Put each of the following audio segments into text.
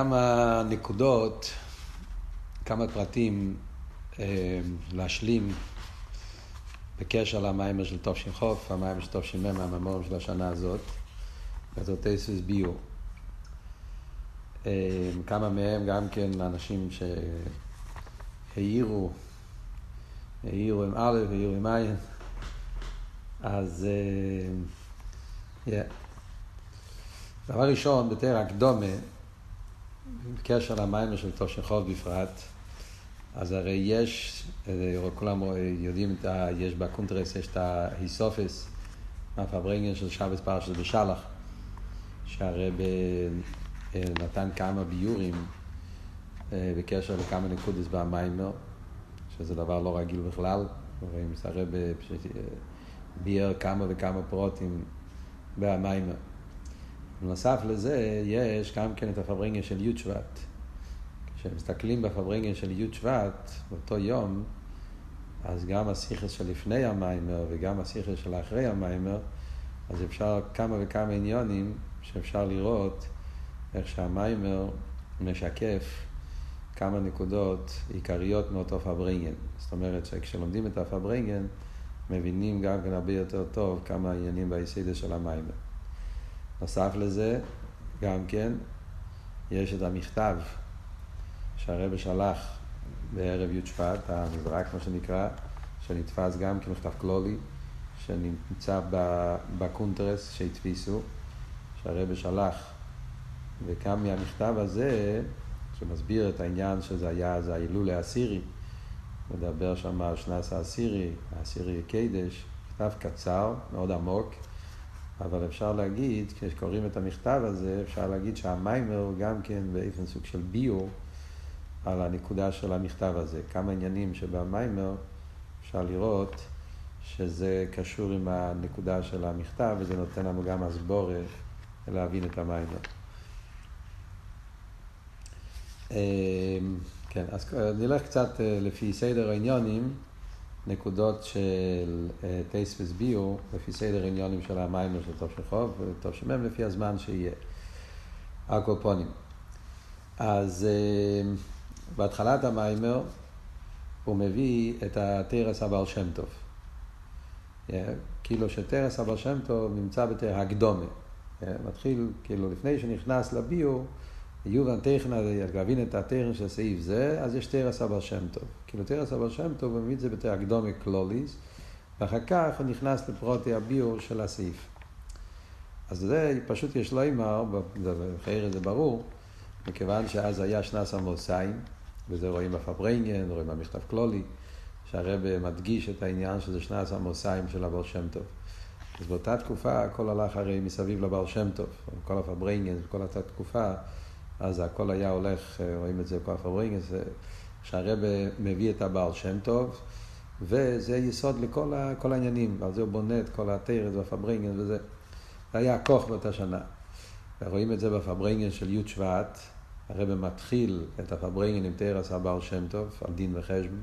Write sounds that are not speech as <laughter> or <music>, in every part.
כמה נקודות, כמה פרטים אה, להשלים בקשר למיימר של טוב חוף, המיימר של טוב תש"מ, הממורים של השנה הזאת, בזוטייסוס ביו. אה, כמה מהם גם כן אנשים שהעירו, העירו עם א', העירו עם עין, אז... אה, yeah. דבר ראשון, בתר הקדומה, בקשר למיימר של תושכוב בפרט, אז הרי יש, כולם יודעים, יש בקונטרס, יש את ההיסופס, מהפברנגן של שבס פרשת בשלח, שהרי נתן כמה ביורים אה, בקשר לכמה נקודס במיימר, שזה דבר לא רגיל בכלל, רואים, הרב ביאר כמה וכמה פרוטים במיימר. בנוסף לזה, יש גם כן את הפברנגן של י' שבט. כשמסתכלים בפברנגן של י' שבט, באותו יום, אז גם הסיכס לפני המיימר וגם הסיכס של אחרי המיימר, אז אפשר כמה וכמה עניונים שאפשר לראות איך שהמיימר משקף כמה נקודות עיקריות מאותו פברנגן. זאת אומרת שכשלומדים את הפברנגן, מבינים גם כן הרבה יותר טוב כמה עניינים ביסודות של המאמר. נוסף לזה, גם כן, יש את המכתב שהרבי שלח בערב י' שבט, המזרק מה שנקרא, שנתפס גם כמכתב כללי, שנמצא בקונטרס שהדפיסו, שהרבא שלח. וכאן מהמכתב הזה, שמסביר את העניין שזה היה, זה ההילול העשירי, מדבר שם על שנס העשירי, העשירי קדש, מכתב קצר, מאוד עמוק, אבל אפשר להגיד, כשקוראים את המכתב הזה, אפשר להגיד שהמיימר הוא גם כן באופן סוג של ביור על הנקודה של המכתב הזה. כמה עניינים שבמיימר אפשר לראות שזה קשור עם הנקודה של המכתב, וזה נותן לנו גם הסבורת להבין את המיימר. אמ, כן, אז נלך קצת אה, לפי סדר העניונים. נקודות של אה, טייס וסביעו, לפי סדר עניונים של המיימר של שחוב, וטוב שמם לפי הזמן שיהיה. הקופונים. אז אה, בהתחלת המיימר הוא מביא את התרס הבעל שם טוב. Yeah, כאילו שתרס הבעל שם טוב נמצא בתר הקדומה. Yeah, מתחיל, כאילו לפני שנכנס לביור, יובן טכנה, להבין את הטרן של סעיף זה, אז יש תרס אבר שם טוב. כאילו תרס אבר שם טוב, הוא מביא את זה בתר אקדומי קלוליס, ואחר כך הוא נכנס לפרוטי הביור של הסעיף. אז זה פשוט יש לו אימר, בחייר זה ברור, מכיוון שאז היה שנס המוסיים, וזה רואים בפברנגן, רואים במכתב קלולי, שהרבא מדגיש את העניין שזה שנס המוסיים של הבר שם טוב. אז באותה תקופה הכל הלך הרי מסביב לבר שם טוב, כל הפברנגן, כל אותה תקופה. אז הכל היה הולך, אה, רואים את זה בכל הפברינגס, שהרבא מביא את הבעל שם טוב, וזה יסוד לכל העניינים, ועל זה הוא בונה את כל התרס והפברינגן וזה. זה היה הכוח באותה שנה. ורואים את זה בפברינגן של י' שבט, הרבי מתחיל את הפברינגן עם תורת הבעל שם טוב, על דין וחשבון,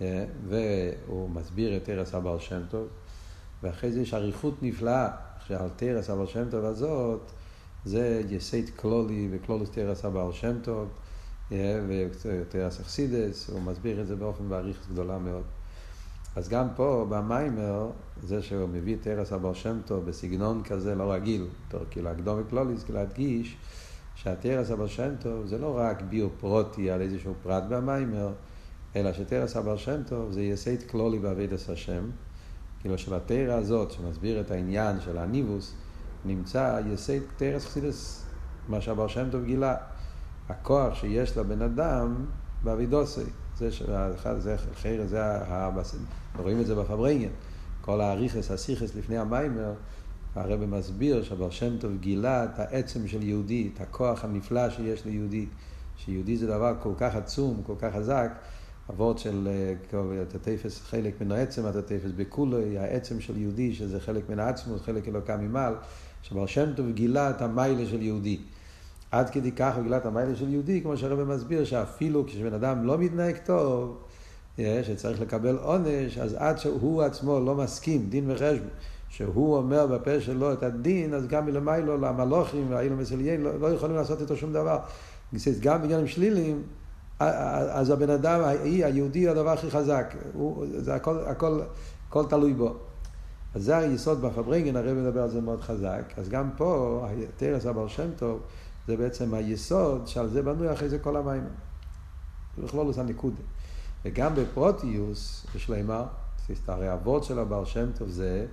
אה, והוא מסביר את תורת הבעל שם טוב, ואחרי זה יש אריכות נפלאה, שעל תורת הבעל שם טוב הזאת, זה יסוד כללי בכללות תורת הבעל שם טוב ותורת החסידות, הוא מסביר את זה באופן באריכות גדולה מאוד. אז גם פה במאמר, זה שהוא מביא תורת הבעל שם טוב בסגנון כזה לא רגיל, כאילו הקדמה כללית, כאילו להדגיש שהתורת הבעל שם טוב זה לא רק ביאור פרטי על איזשהו פרט במאמר, אלא שתורת הבעל שם טוב זה יסוד כללי בעבודת השם, כאילו שבתורה הזאת שמסביר את העניין של הניבוס, נמצא יסוד תורת חסידות, מה שהבעל שם טוב גילה. הכוח שיש לבן אדם באבידוסי. זה שאחד, זה חייר, זה הבסם. רואים את זה בפברנגן. כל האריכס, הסיכס לפני המיימר, הרב מסביר שהבר שם טוב גילה את העצם של יהודי, את הכוח הנפלא שיש ליהודי. שיהודי זה דבר כל כך עצום, כל כך חזק. אבות של את התפס, חלק מן העצם, את התפס בכולו, העצם של יהודי, שזה חלק מן העצמות, חלק אלוקה ממעל. שבר שם טוב גילה את המיילה של יהודי. עד כדי כך הוא גילה את המיילה של יהודי, כמו שהרבא מסביר, שאפילו כשבן אדם לא מתנהג טוב, אה, שצריך לקבל עונש, אז עד שהוא עצמו לא מסכים, דין וחשבון, שהוא אומר בפה שלו את הדין, אז גם מלמיילו, למלוכים והאילו מסליין, לא, לא יכולים לעשות איתו שום דבר. גם בעניינים שליליים, אז הבן אדם, היהודי הוא הדבר הכי חזק, הוא, זה הכל, הכל, הכל תלוי בו. אז זה היסוד בפברינגן, הרב מדבר על זה מאוד חזק. אז גם פה, תרס הבר שם טוב, זה בעצם היסוד שעל זה בנוי אחרי זה כל המים. זה בכלול עושה ניקודה. וגם בפרוטיוס, יש לומר, הרי אבות של הבר שם טוב זה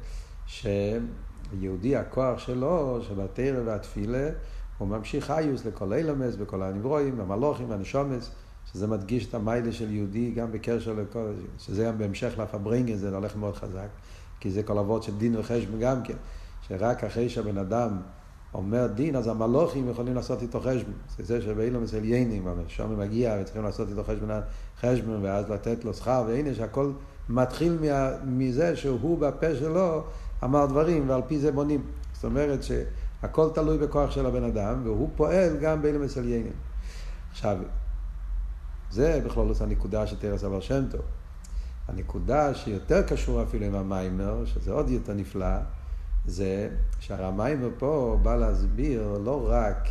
שיהודי הכוח שלו, שבתרא והתפילה, הוא ממשיך חיוס לכל אילמס, בכל הנברואים, המלוכים, הנשומס, שזה מדגיש את המיילה של יהודי גם בקשר לכל, שזה גם בהמשך לפברינגן, זה הולך מאוד חזק, כי זה כל אבות של דין וחשבון גם כן, שרק אחרי שהבן אדם אומר דין, אז המלוכים יכולים לעשות איתו חשבון. זה זה שבאילומס עליינים, שם מגיע וצריכים לעשות איתו חשבון, חשבון ואז לתת לו שכר, והנה שהכל מתחיל מה, מזה שהוא בפה שלו אמר דברים ועל פי זה בונים. זאת אומרת שהכל תלוי בכוח של הבן אדם והוא פועל גם באילומס עליינים. עכשיו, זה בכלול הנקודה של תרס אבר שם טוב. הנקודה שיותר קשור אפילו עם המיימר, שזה עוד יותר נפלא, זה שהרמיימר פה בא להסביר לא רק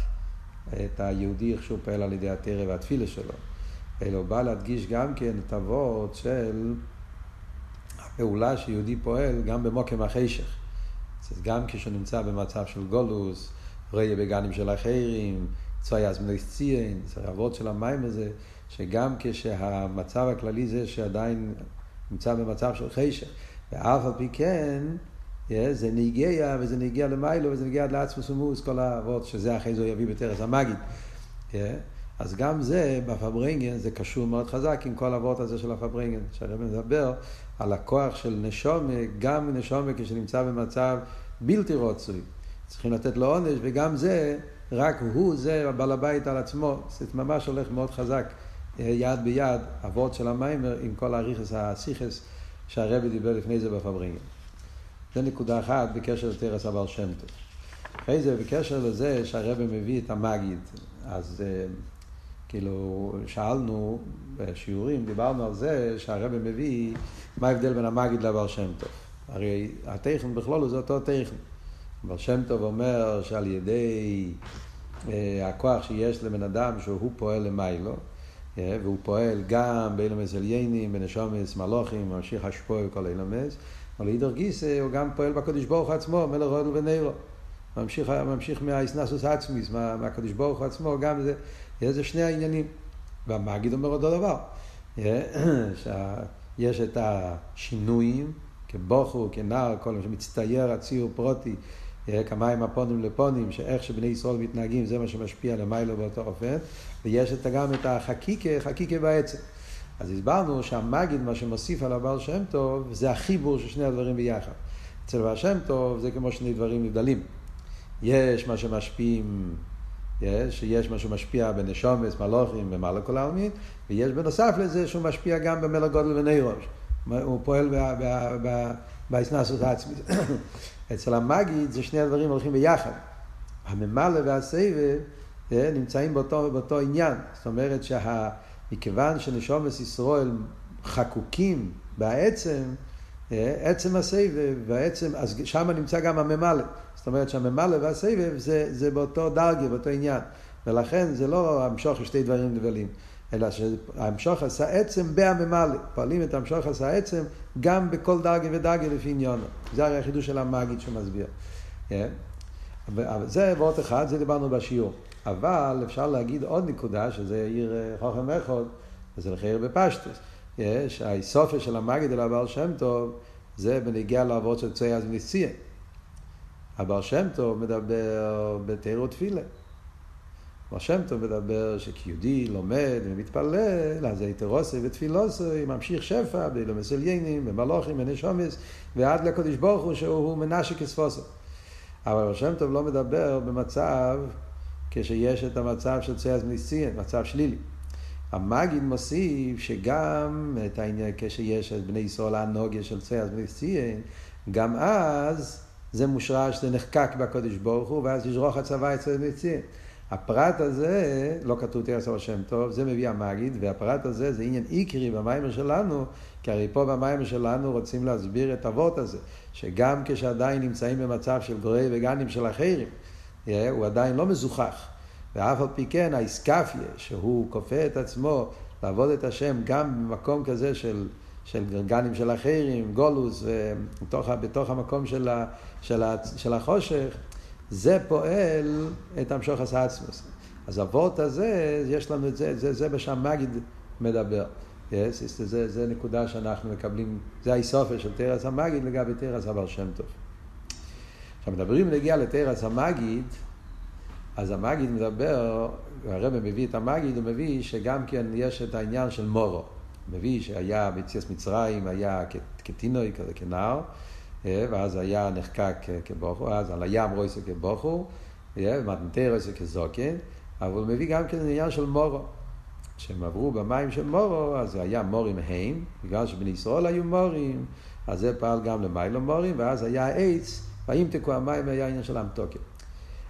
את היהודי איך שהוא פועל על ידי התרא והתפילה שלו, אלא הוא בא להדגיש גם כן את אבות של הפעולה שיהודי פועל גם במוקם החשך. זה גם כשהוא נמצא במצב של גולוס, ראייה בגנים של אחרים, צוי אזמנויס ציין, זה אבות של המים הזה, שגם כשהמצב הכללי זה שעדיין נמצא במצב של חשך, ואף על פי כן, זה נגיע, וזה נגיע למיילו, וזה נגיע עד לעצמוס ומוס, כל האבות, שזה אחרי זה הוא יביא בטרס המגיד. אז גם זה, בפברנגן, זה קשור מאוד חזק עם כל האבות הזה של הפברנגן, שהרב מדבר על הכוח של נשומה, גם נשומה כשנמצא במצב בלתי רוצוי. צריכים לתת לו עונש, וגם זה, רק הוא, זה הבעל הבית על עצמו. זה ממש הולך מאוד חזק, יד ביד, אבות של המיימר, עם כל האריכס הסיכס שהרבי דיבר לפני זה בפברנגן. זה נקודה אחת בקשר לתרס הבעל שם טוב. אחרי זה, בקשר לזה שהרבא מביא את המגיד, אז uh, כאילו שאלנו בשיעורים, דיברנו על זה שהרבא מביא מה ההבדל בין המגיד לבעל שם טוב. הרי הטכן בכלול זה אותו טכן. הבעל שם טוב אומר שעל ידי uh, הכוח שיש לבן אדם שהוא פועל למיילו, והוא פועל גם באילומס עליינים, בנשומס מלוכים, ממשיך השפוע וכל אילומס, אבל אידור גיסא הוא גם פועל בקדוש ברוך הוא עצמו, מלך רודל ונירו. ממשיך, ממשיך מהאיסנסוס עצמיס, מה, מהקדוש ברוך הוא עצמו, גם זה, זה שני העניינים. והמגיד אומר אותו דבר, <clears throat> שיש את השינויים, כבוכו, כנער, כל מה שמצטייר הציור פרוטי, כמים הפונים לפונים, שאיך שבני ישראל מתנהגים זה מה שמשפיע למיילו באותו אופן, ויש את, גם את החקיקה, חקיקה בעצם. אז הסברנו שהמגיד, מה שמוסיף על הבעל שם טוב, זה החיבור של שני הדברים ביחד. אצל הבעל שם טוב זה כמו שני דברים נבדלים. יש מה שמשפיעים, יש, יש מה שמשפיע בנשומס, מלוכים ומעלה כל העלמין, ויש בנוסף לזה שהוא משפיע גם במלך גודל ונירוש. הוא פועל באסנסוס העצמית. אצל המגיד זה שני הדברים הולכים ביחד. הממלא והסבב אה, נמצאים באותו, באותו עניין. זאת אומרת שה... מכיוון שנשומת ישראל חקוקים בעצם, אה, עצם הסבב, והעצם, אז שם נמצא גם הממלא. זאת אומרת שהממלא והסבב זה, זה באותו דרגה, באותו עניין. ולכן זה לא המשוך שתי דברים נבלים, אלא שהמשוך עשה עצם בהממלא. פועלים את המשוך עשה עצם גם בכל דרגה ודרגה לפי עניונו. זה הרי החידוש של המגיד שמסביר. אבל זה ועוד אחד, זה דיברנו בשיעור. אבל אפשר להגיד עוד נקודה, שזה עיר אה, חוכם אחד, וזה לחייר בפשטוס. יש, האיסופיה של המגיד אל הבעל שם טוב, זה בנגיע לעבוד של צוי אז מציע. הבעל שם טוב מדבר בתירו תפילה. שם טוב מדבר שכיהודי לומד ומתפלל, אז היתרוסי ותפילוסי, ממשיך שפע, באילומס עליינים, במלוכים, בנשומס, ועד לקדוש ברוך הוא שהוא מנשק כספוסו. אבל הבעל שם טוב לא מדבר במצב כשיש את המצב של צייז מניסיין, מצב שלילי. המגיד מוסיף שגם את העניין, כשיש את בני ישראל הנוגיה של צייז מניסיין, גם אז זה מושרש, זה נחקק בקודש ברוך הוא, ואז ישרוך הצבא אצל מניסיין. הפרט הזה, לא כתוב תרס על השם טוב, זה מביא המגיד, והפרט הזה זה עניין איקרי במיימר שלנו, כי הרי פה במיימר שלנו רוצים להסביר את אבות הזה, שגם כשעדיין נמצאים במצב של גרוי וגנים של אחרים, הוא עדיין לא מזוכח. ואף על פי כן האיסקפיה, שהוא כופה את עצמו לעבוד את השם גם במקום כזה של, של גרגנים של אחרים, גולוס, ובתוך, בתוך המקום של, ה, של, ה, של החושך, זה פועל את המשוך הסעצמוס. אז הוורט הזה, יש לנו את זה, זה, זה בשם מגיד מדבר. Yes, זה, זה, זה נקודה שאנחנו מקבלים, זה האיסופיה של תרס המגיד לגבי תרס הבר שם טוב. עכשיו מדברים להגיע לתרס המגיד, אז המגיד מדבר, הרב מביא את המגיד, הוא מביא שגם כן יש את העניין של מורו. מביא שהיה ביציאס מצרים, היה כתינוי, כזה כנער, ואז היה נחקק כבוכו, אז על הים רויסו כבוכו, אה, ומתנתר רויסו כזוקן, אבל הוא מביא גם כן עניין של מורו. כשהם עברו במים של מורו, אז היה מורים הם, בגלל שבני ישראל היו מורים, אז זה פעל גם למיילו מורים, ואז היה עץ, ואם תקוע המים היה עניין של אמתוקת.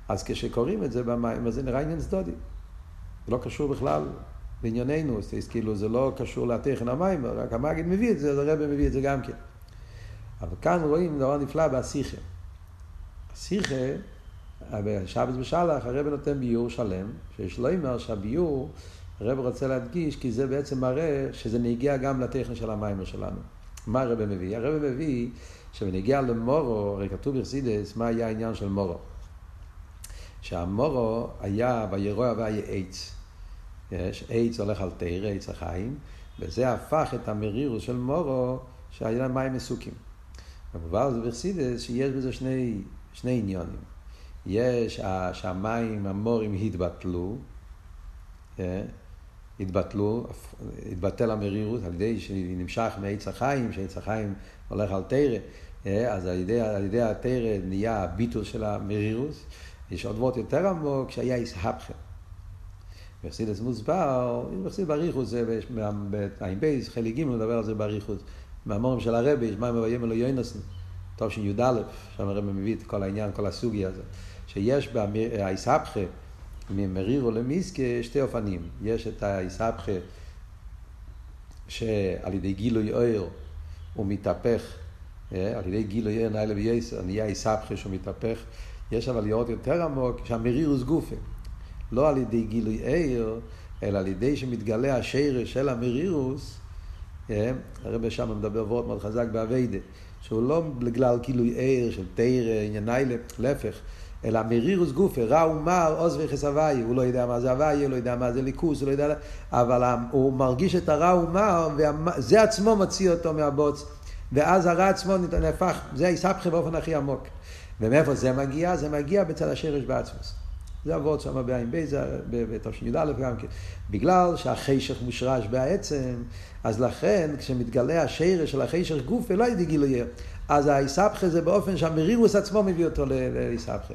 אז כשקוראים את זה במים, אז זה נראה עניין צדודי. זה לא קשור בכלל לענייננו, אז כאילו זה לא קשור לתכן המים, רק המגיד מביא את זה, אז הרב מביא את זה גם כן. אבל כאן רואים דבר נפלא בהסיכה. הסיכה, בשבת בשלח, הרב נותן ביור שלם, שיש לו אומר שהביור, הרב רוצה להדגיש, כי זה בעצם מראה שזה נגיע גם לטכן של המים שלנו. מה הרב מביא? הרב מביא שבנגיע למורו, הרי כתוב ברסידס, מה היה העניין של מורו. שהמורו היה וירוע והיה עץ. יש, עץ הולך על תרא, עץ החיים, וזה הפך את המרירוס של מורו, שהיה מים מסוקים. ומובן זה בחסידס שיש בזה שני, שני עניונים. יש שהמים, המורים התבטלו, אה, התבטלו, התבטל המרירות על ידי שנמשך מעץ החיים, שעץ החיים הולך על תרא, אה, אז על ידי, על ידי התרא נהיה הביטול של המרירוס. יש עוד וורט יותר עמוק שהיה איסהפכם. בחסידס מוסבר, בחסידס בריחוס, זה בעין בייס, חלק ג' מדבר על זה בריחוס. מהמורים של הרבי, יש מים אלו יוינסן, טוב שי"א, שם הרבי מביא את כל העניין, כל הסוגיה הזאת. שיש באיסהפכה, ממרירו למיסקה, שתי אופנים. יש את האיסהפכה, שעל ידי גילוי אויר הוא מתהפך, אה, על ידי גילוי אויר נאילה וייסר, נהיה איסהפכה שהוא מתהפך. יש אבל לראות יותר עמוק שהמרירוס גופה. לא על ידי גילוי עיר, אלא על ידי שמתגלה השרש של המרירוס, הרב שם מדבר וורט מאוד חזק באביידה, שהוא לא בגלל גילוי עיר של תיר, ענייני להפך, אלא מרירוס גופה, רע ומר, עוז ויחס הוואי, הוא לא יודע מה זה הוואי, הוא לא יודע מה זה ליכוס, הוא לא יודע, אבל הוא מרגיש את הרע ומר, וזה עצמו מוציא אותו מהבוץ, ואז הרע עצמו נהפך, זה היסבכה באופן הכי עמוק. ומאיפה זה מגיע? זה מגיע בצד השרש בעצמוס. זה עבוד שם בעין בייזה, בתש"א גם כן. בגלל שהחישך מושרש בעצם, אז לכן כשמתגלה השרש של החישך גוף, לא ידי גילוי אז האיסבכה זה באופן שהמרירוס עצמו מביא אותו לאיסבכה.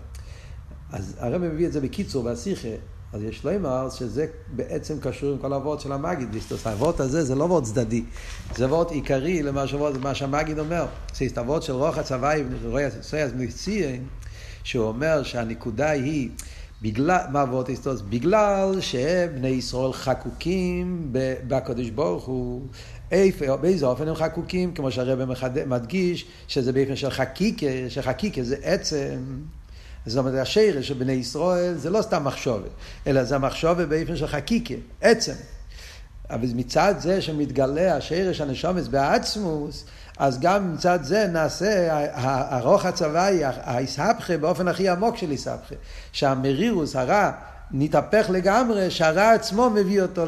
אז הרב מביא את זה בקיצור, בשיחה, אז יש לו אמר שזה בעצם קשור עם כל הוורד של המגיד. הוורד הזה זה לא וורד צדדי, זה וורד עיקרי למה שהמגיד אומר. זה הוורד של רוח ורואי סויאס מציין, שהוא אומר שהנקודה היא, בגלל, מה וורד היסטוס? בגלל שבני ישראל חקוקים בקדוש ברוך הוא. איפה, באיזה אופן הם חקוקים, כמו שהרבא מדגיש, שזה באופן של חקיקה, שחקיקה זה עצם. זאת אומרת, השרש של בני ישראל זה לא סתם מחשובת, אלא זה המחשובת באופן של חקיקה, עצם. אבל מצד זה שמתגלה השרש הנשומץ בעצמוס, אז גם מצד זה נעשה הרוח הצבאי, האיסהפכה באופן הכי עמוק של איסהפכה. שהמרירוס, הרע, נתהפך לגמרי, שהרע עצמו מביא אותו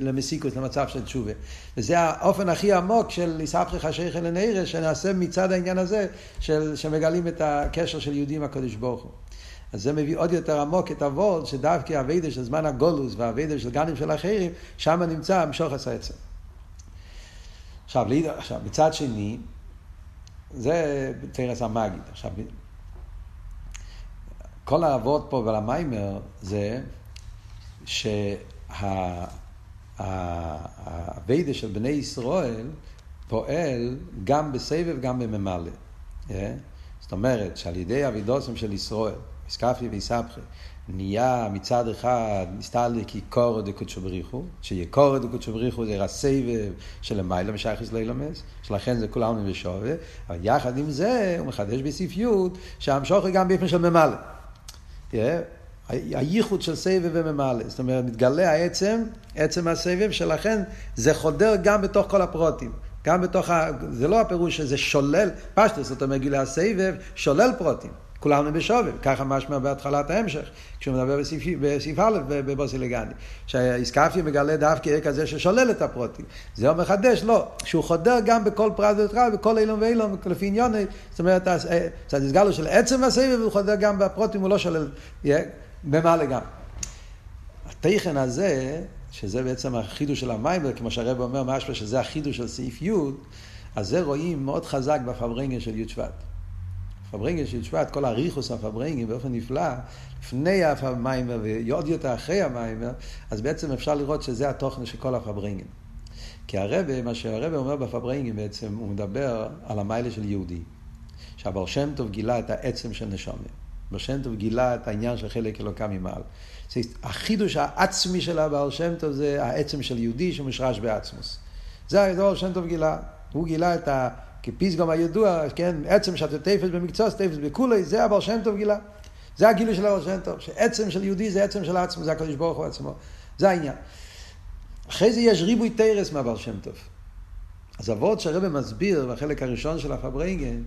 למסיקוס, למצב של תשובה. וזה האופן הכי עמוק של איסבכך השייך אל הנרס, שנעשה מצד העניין הזה, של, שמגלים את הקשר של יהודים הקדוש ברוך הוא. אז זה מביא עוד יותר עמוק את הוורד, שדווקא הווידה של זמן הגולוס והווידה של גנים של אחרים, שם נמצא המשוך העצם. עכשיו, עכשיו, מצד שני, זה תרס המגיד. עכשיו, כל העבוד פה ולמיימר זה שהאביידה של בני ישראל פועל גם בסבב גם בממלא. אה? זאת אומרת שעל ידי אבידוסם של ישראל, מסקפי ויסבכי, נהיה מצד אחד נסתלק קורא דקודשו בריחו, שיקורא דקודשו בריחו זה הסבב של המיילה משייכס לאילומס, שלכן זה כולנו בשווה, אבל יחד עם זה הוא מחדש בספיות שהמשוך גם באופן של ממלא. Yeah. הייחוד של סבב וממלא. זאת אומרת, מתגלה העצם, עצם הסבב, שלכן זה חודר גם בתוך כל הפרוטים. גם בתוך ה... זה לא הפירוש שזה שולל, פשטוס, זאת אומרת, גילי הסבב, שולל פרוטים. כולנו בשובב, ככה משמע בהתחלת ההמשך, כשהוא מדבר בסעיף, בסעיף א' בבוסילגני, שהאיסקפיה מגלה דווקא כזה ששולל את הפרוטים. זה אומר מחדש, לא, שהוא חודר גם בכל פרט ופרט, בכל אילון ואילון, לפי עניוני, זאת אומרת, זה הסגלו של עצם הסבב, הוא חודר גם בפרוטים, הוא לא שולל, במה לגמרי. התוכן הזה, שזה בעצם החידוש של המאמר, כמו שהרבי אומר משהו שזה החידוש של סעיף י', אז זה רואים מאוד חזק בפברנגן של י' שבט. פברנגן של שבט, כל הריחוס הפברנגן באופן נפלא, לפני המאמר ועוד יותר אחרי המאמר, אז בעצם אפשר לראות שזה התוכן של כל הפברנגן. כי הרבי, מה שהרבי אומר בפברנגן בעצם, הוא מדבר על המעלה של יהודי. שהבר שם טוב גילה את העצם של נשומת. בר שם טוב גילה את העניין של חלק אלוקה ממעל. החידוש העצמי של הבעל שם טוב זה העצם של יהודי שמושרש בעצמוס. זה הבר שם טוב גילה. הוא גילה את ה... כפיסגום הידוע, כן, עצם שאתה תפס במקצוע, תפס בכולי, זה הבעל שם טוב גילה. זה הגילוי של הבעל שם טוב, שעצם של יהודי זה עצם של עצמו, זה הקדוש ברוך הוא עצמו. זה העניין. אחרי זה יש ריבוי תרס מהבעל שם טוב. אז אבות שהרבא מסביר בחלק הראשון של הפברנגן,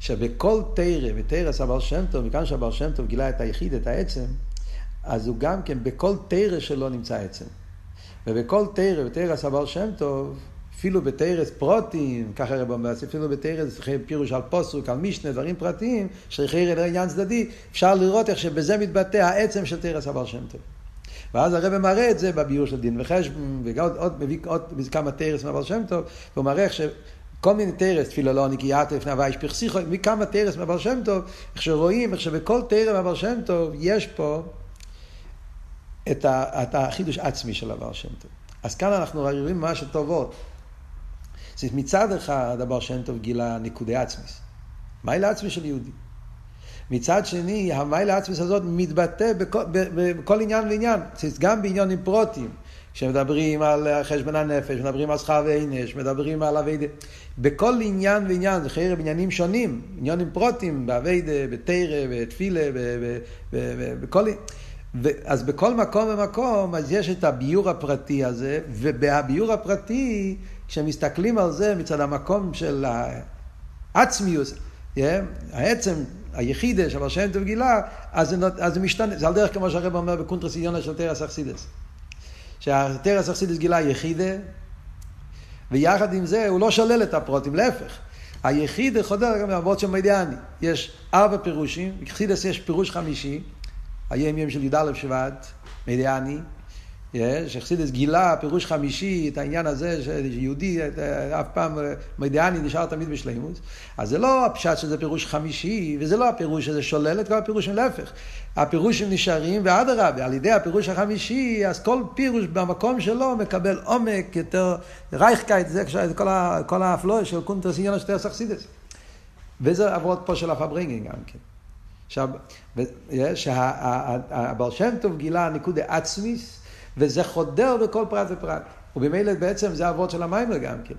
שבכל תרא ותרס הבעל שם טוב, מכאן שהבעל שם טוב גילה את היחיד, את העצם, אז הוא גם כן, בכל תרא שלו נמצא עצם. ובכל תרא ותרס הבעל שם טוב, אפילו בתרס פרוטים, ככה רב אומר, אפילו בתרס פירוש על פוסוק, על משנה, דברים פרטיים, שחרר עניין צדדי, אפשר לראות איך שבזה מתבטא העצם של תרס הבעל שם טוב. ואז הרב מראה את זה בביור של דין וחשבון, ועוד מביא עוד כמה תרס מהבעל שם טוב, והוא מראה איך ש... כל מיני תרס, תפילה לא נקיית לפני הווי שפרסיכו, מכמה תרס מהבר שם טוב, איך שרואים, איך שבכל תרס מהבר שם טוב, יש פה את, ה, את החידוש עצמי של הבר שם טוב. אז כאן אנחנו רואים משהו טובות. אז מצד אחד הבר שם טוב גילה נקודי עצמיס. מיילה עצמי של יהודי. מצד שני, המיילה עצמיס הזאת מתבטא בכל, בכל עניין ועניין. גם בעניינים פרוטים. כשמדברים על חשבון הנפש, מדברים על שכר ועינש, מדברים על אביידה, בכל עניין ועניין, זה חרב עניינים שונים, עניינים פרוטים, באביידה, בתרא, בתפילה, בכל... אז בכל מקום ומקום, אז יש את הביור הפרטי הזה, ובביור הפרטי, כשמסתכלים על זה מצד המקום של העצמיוס, yeah, העצם, היחידה של השם טוב גילה, אז זה, אז זה משתנה, זה על דרך כמו שהרב אומר בקונטרס עניונה של תרס אכסידס. שהתרס אכסידס גילה יחידה, ויחד עם זה הוא לא שולל את הפרוטים, להפך. היחידה חודר גם לעבוד של מדיאני. יש ארבע פירושים, אכסידס יש פירוש חמישי, היום יום של י"א שבט, מדיאני, שחסידס גילה פירוש חמישי את העניין הזה שיהודי אף פעם מדיאני נשאר תמיד בשלימוס אז זה לא הפשט שזה פירוש חמישי וזה לא הפירוש שזה שולל את כל הפירושים להפך. הפירושים נשארים ואדרבה על ידי הפירוש החמישי אז כל פירוש במקום שלו מקבל עומק יותר רייכקייט זה כל, כל האפלוי של קונטרס עניין של תרס אכסידס וזה עבוד פה של הפברינגן גם כן. עכשיו, שהבעל שם טוב גילה נקודה עצמיס וזה חודר בכל פרט ופרט. ובמילא בעצם זה אבות של המיימר גם כן.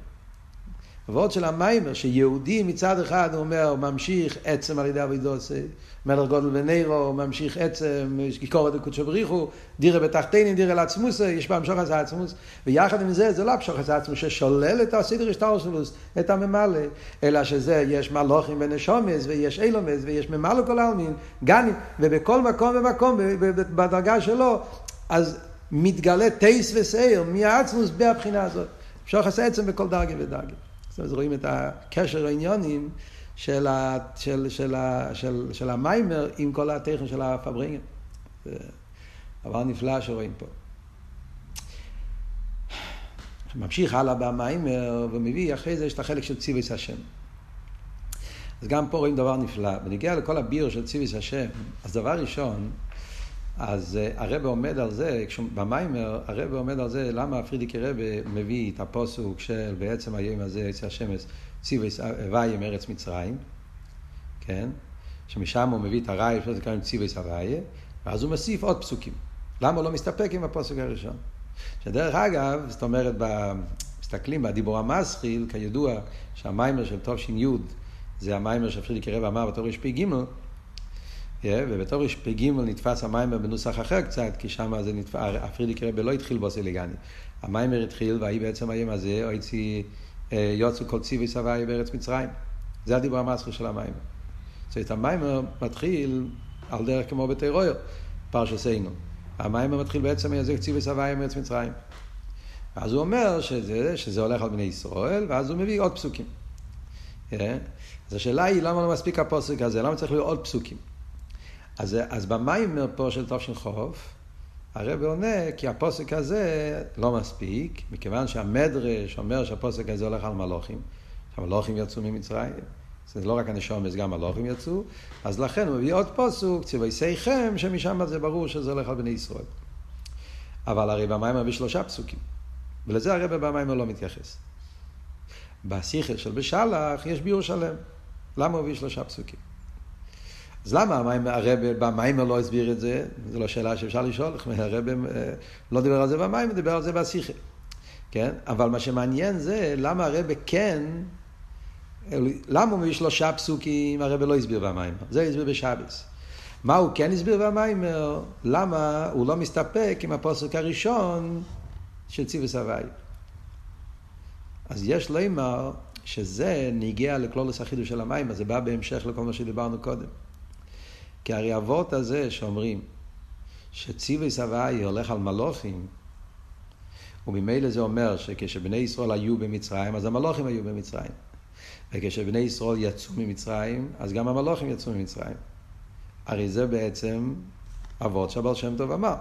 אבות של המיימר, שיהודי מצד אחד הוא אומר, ממשיך עצם על ידי אבידוסי, מלך גודל ונירו, ממשיך עצם, גיכורת וקודשו בריחו, דירה בתחתינים, דירה לעצמוס, יש בה המשוך הזה עצמוס, ויחד עם זה, זה לא המשוך הזה עצמוס ששולל את הסדר השטרסלוס, את הממלא, אלא שזה, יש מלוכים ונשומס, ויש אילומס, ויש ממלא כל העלמין, גנים, ובכל מקום ומקום, בדרגה שלו, אז מתגלה טייס וסייר מהעצמוס בהבחינה הזאת. אפשר לחסה עצם בכל דרגה ודרגה. אז רואים את הקשר העניונים של, ה, של, של, ה, של, של המיימר עם כל הטכן של הפברינגן. זה דבר נפלא שרואים פה. ממשיך הלאה במיימר ומביא אחרי זה יש את החלק של ציוויס השם. אז גם פה רואים דבר נפלא. בנגיע לכל הביר של ציוויס השם, אז דבר ראשון, אז uh, הרב עומד על זה, במיימר הרב עומד על זה, למה פרידיקי רב מביא את הפוסוק של בעצם היום הזה, אצל השמש, ציוויס הוויה מארץ מצרים, כן? שמשם הוא מביא את הרעי, שזה קוראים ציוויס הוויה, ואז הוא מוסיף עוד פסוקים. למה הוא לא מסתפק עם הפוסק הראשון? שדרך אגב, זאת אומרת, מסתכלים בדיבור המתחיל, כידוע, שהמאמר של תש"י זה המאמר שפרידיקער רבי אמר בתור תרפ"ג, ובתרפ"ג נדפס המאמר בנוסח אחר קצת, כי שם זה נדפס, הפרידיקער רבי לא התחיל באתי לגני. המאמר התחיל, ויהי בעצם היום הזה, הזה יצאו כל צבאות ה' מארץ מצרים. זה הדיבור המתחיל של המאמר. זאת אומרת, המאמר מתחיל על דרך כמו בתורה אור, פרשתנו. המיימר מתחיל בעצם מזה ציווי סבי בארץ מצרים. אז הוא אומר שזה, שזה הולך על בני ישראל, ואז הוא מביא עוד פסוקים. אז השאלה היא, למה לא מספיק הפוסק הזה? למה צריך להיות עוד פסוקים? אז, אז במיימר פה של תושלחוף, הרב עונה כי הפוסק הזה לא מספיק, מכיוון שהמדרש אומר שהפוסק הזה הולך על מלוכים, שהמלוכים יצאו ממצרים, זה לא רק הנשום, זה גם מלוכים יצאו, אז לכן הוא מביא עוד פוסוק, ציווי שיכם, שמשם זה ברור שזה הולך על בני ישראל. אבל הרי במיימר מביא שלושה פסוקים, ולזה הרב במיימר לא מתייחס. בשיחה של בשלח יש ביור שלם. למה הוא הביא שלושה פסוקים? אז למה הרב במיימר לא הסביר את זה? זו לא שאלה שאפשר לשאול, הרב אה, לא דיבר על זה במיימר, דיבר על זה בשיחה. כן? אבל מה שמעניין זה למה הרב כן, למה הוא מביא פסוקים, הרב לא הסביר במיימר. זה הסביר בשבס. מה הוא כן הסביר במיימר? למה הוא לא מסתפק עם הפוסק הראשון של ציווי סבי. אז יש לומר שזה נגיע לכלולוס החידוש של המים, אז זה בא בהמשך לכל מה שדיברנו קודם. כי הרי הוורט הזה שאומרים שציווי סבי הולך על מלוכים, וממילא זה אומר שכשבני ישראל היו במצרים, אז המלוכים היו במצרים. וכשבני ישראל יצאו ממצרים, אז גם המלוכים יצאו ממצרים. הרי זה בעצם אבות שהבעל שם טוב אמר,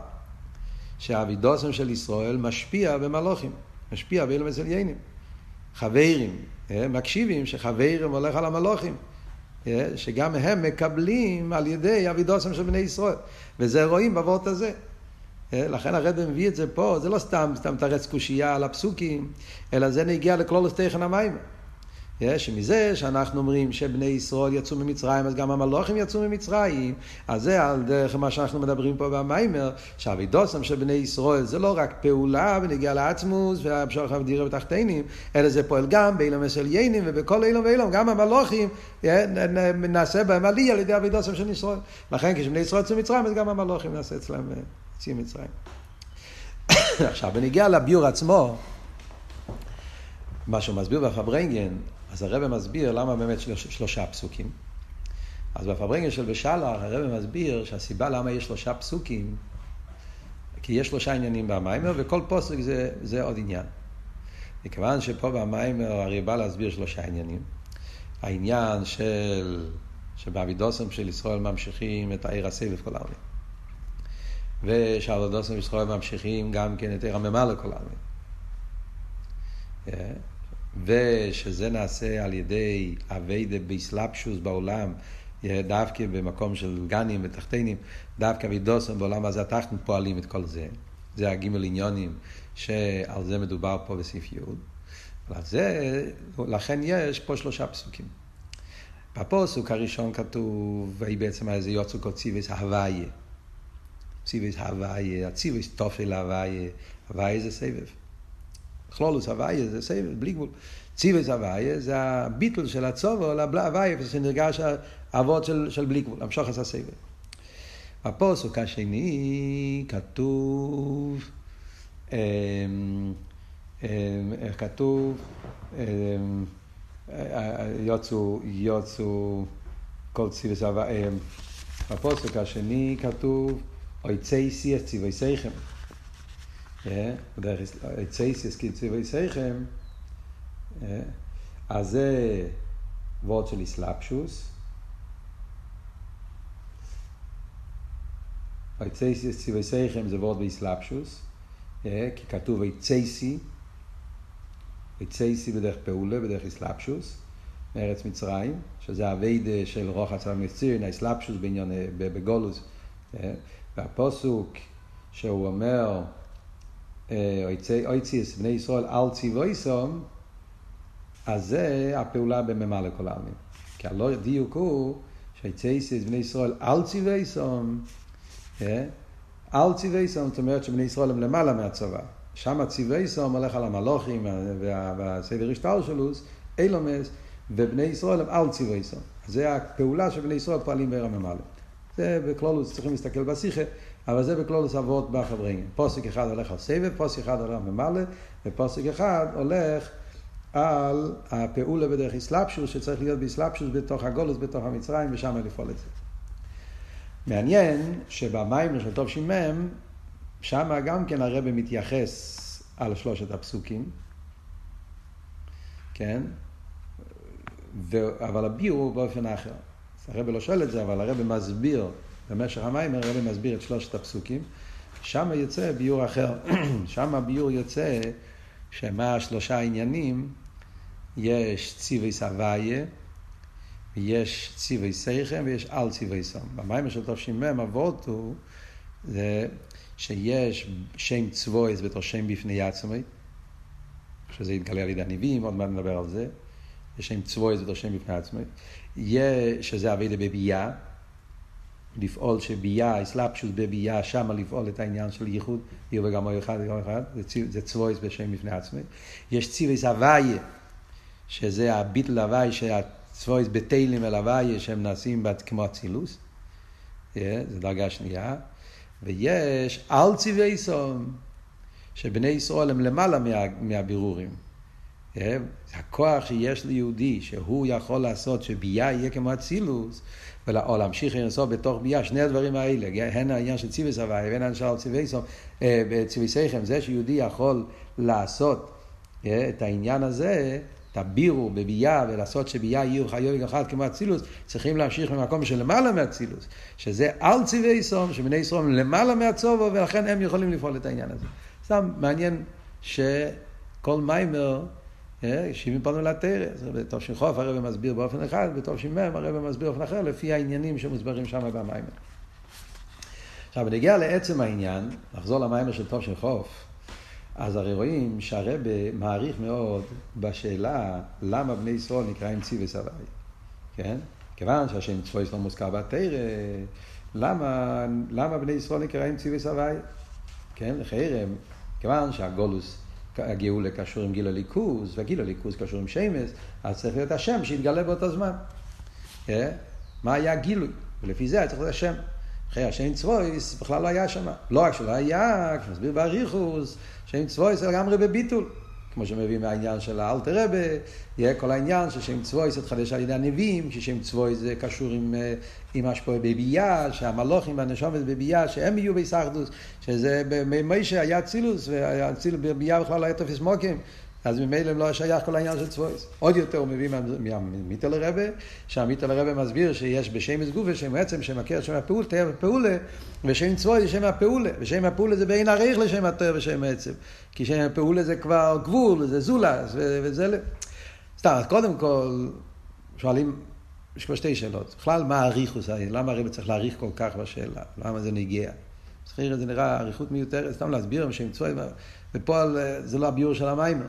שהאבידוסם של ישראל משפיע במלוכים, משפיע באילומס עליינים. חברים, אה, מקשיבים שחברים הולך על המלוכים. אה, שגם הם מקבלים על ידי אבידוסם של בני ישראל. וזה רואים בוורט הזה. אה, לכן הרב מביא את זה פה, זה לא סתם, סתם תרץ קושייה על הפסוקים, אלא זה נגיע לכלולוס תכן המים. שמזה שאנחנו אומרים שבני ישראל יצאו ממצרים, אז גם המלוכים יצאו ממצרים, אז זה על דרך מה שאנחנו מדברים פה במיימר, שהאבידוסם של בני ישראל זה לא רק פעולה ונגיע לעצמוס והמשוך אבדירה בתחתינים, אלא זה פועל גם באילום מסליינים ובכל אילום ואילום, גם המלוכים נעשה בהם עלייה על ידי אבידוסם של ישראל. לכן כשבני ישראל יצאו ממצרים, אז גם המלוכים נעשה אצלם יצאים ממצרים. <coughs> עכשיו, בנגיע לביור עצמו, מה שהוא מסביר בפברנגן, אז הרב מסביר למה באמת שלוש, שלושה פסוקים. אז בפברנגן של בשלח הרב מסביר שהסיבה למה יש שלושה פסוקים, כי יש שלושה עניינים במיימר וכל פוסק זה, זה עוד עניין. מכיוון שפה במיימר הרי בא להסביר שלושה עניינים. העניין של, שבאבידוסם של ישראל ממשיכים את העיר הסבב כל העולם. ושאבידוסם של ישראל ממשיכים גם כן את עיר הממה לכל העולם. ושזה נעשה על ידי אביידה באסלאפשוס בעולם, דווקא במקום של גנים ותחתינים, דווקא מידוסם בעולם הזה התחתן פועלים את כל זה. זה הגימל עניונים שעל זה מדובר פה בסעיף י'. זה, לכן יש פה שלושה פסוקים. בפוסוק הראשון כתוב, ויהי בעצם איזה יוצא כל ציוויס הוויה. ציוויס הוויה, הציוויס תופל הוויה, הוויה זה סבב. כלולוס הוויה זה סבב, בלי גבול. ציבס הוויה זה הביטול של הצובו להוויה, שנרגש האבות של, של בלי גבול, המשוך עשה סבב. בפוסוק השני כתוב, איך כתוב, יוצאו, יוצאו כל ציבס הוויה, בפוסק השני כתוב, אוי צייסי את ציווי סייכם. דרך צייסיס כציווי סייכם, אז זה וורד של איסלאפשוס. צייסיס ציווי סייכם זה וורד באיסלאפשוס, כי כתוב צייסי, צייסי בדרך פעולה, בדרך איסלאפשוס, מארץ מצרים, שזה הווידה של רוחץ המציר, האיסלאפשוס בעניין, בגולוס. והפוסוק שהוא אומר, אויציס בני ישראל על ציוויסום, אז זה הפעולה בממלא כל העלמין. כי הלא דיוק הוא שאויציס בני ישראל על ציוויסום, על ציוויסום, זאת אומרת שבני ישראל הם למעלה מהצבא. שם הציוויסום הולך על המלוכים והסדר השטר שלוס, אילומס, ובני ישראל הם על ציוויסום. זה הפעולה שבני ישראל פועלים בעיר הממלא. זה בכלולוס צריכים להסתכל בשיחה, אבל זה בכלולוס אבות בחברינגן. פוסק אחד הולך על סבב, פוסק אחד הולך ממלא, ופוסק אחד הולך על הפעולה בדרך אסלאפשוס, שצריך להיות באסלאפשוס בתוך הגולוס, בתוך המצרים, ושם לפעול את זה. מעניין שבמים של טוב שימם, שם גם כן הרב מתייחס על שלושת הפסוקים, כן? ו... אבל הביאו באופן אחר. הרב לא שואל את זה, אבל הרב מסביר, במשך המים הרב מסביר את שלושת הפסוקים. שם יוצא ביור אחר. <clears throat> שם הביור יוצא שמה שלושה עניינים, יש ציווי סבייה, ויש ציווי סייכם ויש על ציווי סום. במים של תש"מ אבות הוא זה שיש שם צבויס בתור שם בפני עצמי, שזה יתגלה על ידי הנביאים, עוד מעט נדבר על זה. יש שם צבויס בתור שם בפני עצמי. יש, שזה אבידה בביאה, לפעול שביאה, אסלאפשוס בביאה, שמה לפעול את העניין של ייחוד, וגם או אחד וגם אחד, זה צבויס בשם בפני עצמי. יש ציוויס הוויה, שזה הביטל הוויה, שהצבויס בתהילים אל הוויה, שהם נעשים כמו אצילוס, זה דרגה שנייה. ויש על ציווי סום, שבני ישראל הם למעלה מה, מהבירורים. הכוח שיש ליהודי, שהוא יכול לעשות שביה יהיה כמו אצילוס, או להמשיך לנסות בתוך ביה, שני הדברים האלה, הן העניין של ציווי סבי והן העניין של ציווי סום, ציווי סייכם, זה שיהודי יכול לעשות את העניין הזה, תבירו בביאה ולעשות שביאה יהיו חיוב אחד כמו אצילוס, צריכים להמשיך ממקום של למעלה מאצילוס, שזה על צבעי סום, שבני ישראל למעלה מהצובו, ולכן הם יכולים לפעול את העניין הזה. סתם מעניין שכל מיימר, אה, שבעים פנו לתרא, בתור שחוף הרב מסביר באופן אחד, בתור שמם הרב מסביר באופן אחר, לפי העניינים שמוסברים שם במיימר. עכשיו, נגיע לעצם העניין, לחזור למיימר של של חוף. אז הרי רואים שהרבה מעריך מאוד בשאלה למה בני ישראל נקראים ציווי סבי, כן? כיוון שהשם צפויס לא מוזכר בתרא, למה, למה בני ישראל נקראים ציווי סבי? כן, לחרם, כיוון שהגולוס, הגאולה קשור עם גיל הליכוז, וגיל הליכוז קשור עם שמש, אז צריך להיות השם שיתגלה באותו זמן. כן? מה היה הגילוי? ולפי זה היה צריך להיות השם. אחרי השם צבויס בכלל לא היה שם. לא רק שלא היה, כמו מסביר באריכוס, שם צבויס לגמרי בביטול. כמו שמביא מהעניין של האלתר רבה, יהיה כל העניין ששם צבויס התחדש על ידי הנביאים, ששם צבויס זה קשור עם, אה, עם השפוע בביאה, שהמלוכים והנשומת בביאה, שהם יהיו בהיסחדוס, שזה במשה היה צילוס, והצילוס בביאה בכלל היה תופס מוקים. אז ממילא לא שייך כל העניין של צבויס. עוד יותר הוא מביא מהמיטל הרבה, שהמיטל הרבה מסביר שיש בשם גופה, שם עצם, שם הכר, שם הפעול, תהיה פעולה, ושם צבויס שם הפעולה, ושם הפעולה זה בין עריך לשם התר ושם עצם. כי שם הפעולה זה כבר גבול, זה זולס, וזה... סתם, אז קודם כל, שואלים, יש כבר שתי שאלות. בכלל, מה האריכוס? למה הרב צריך להאריך כל כך בשאלה? למה זה נגיע? זה נראה אריכות מיותרת, סתם להסביר שם צבויס, ופועל זה לא הביור של המים.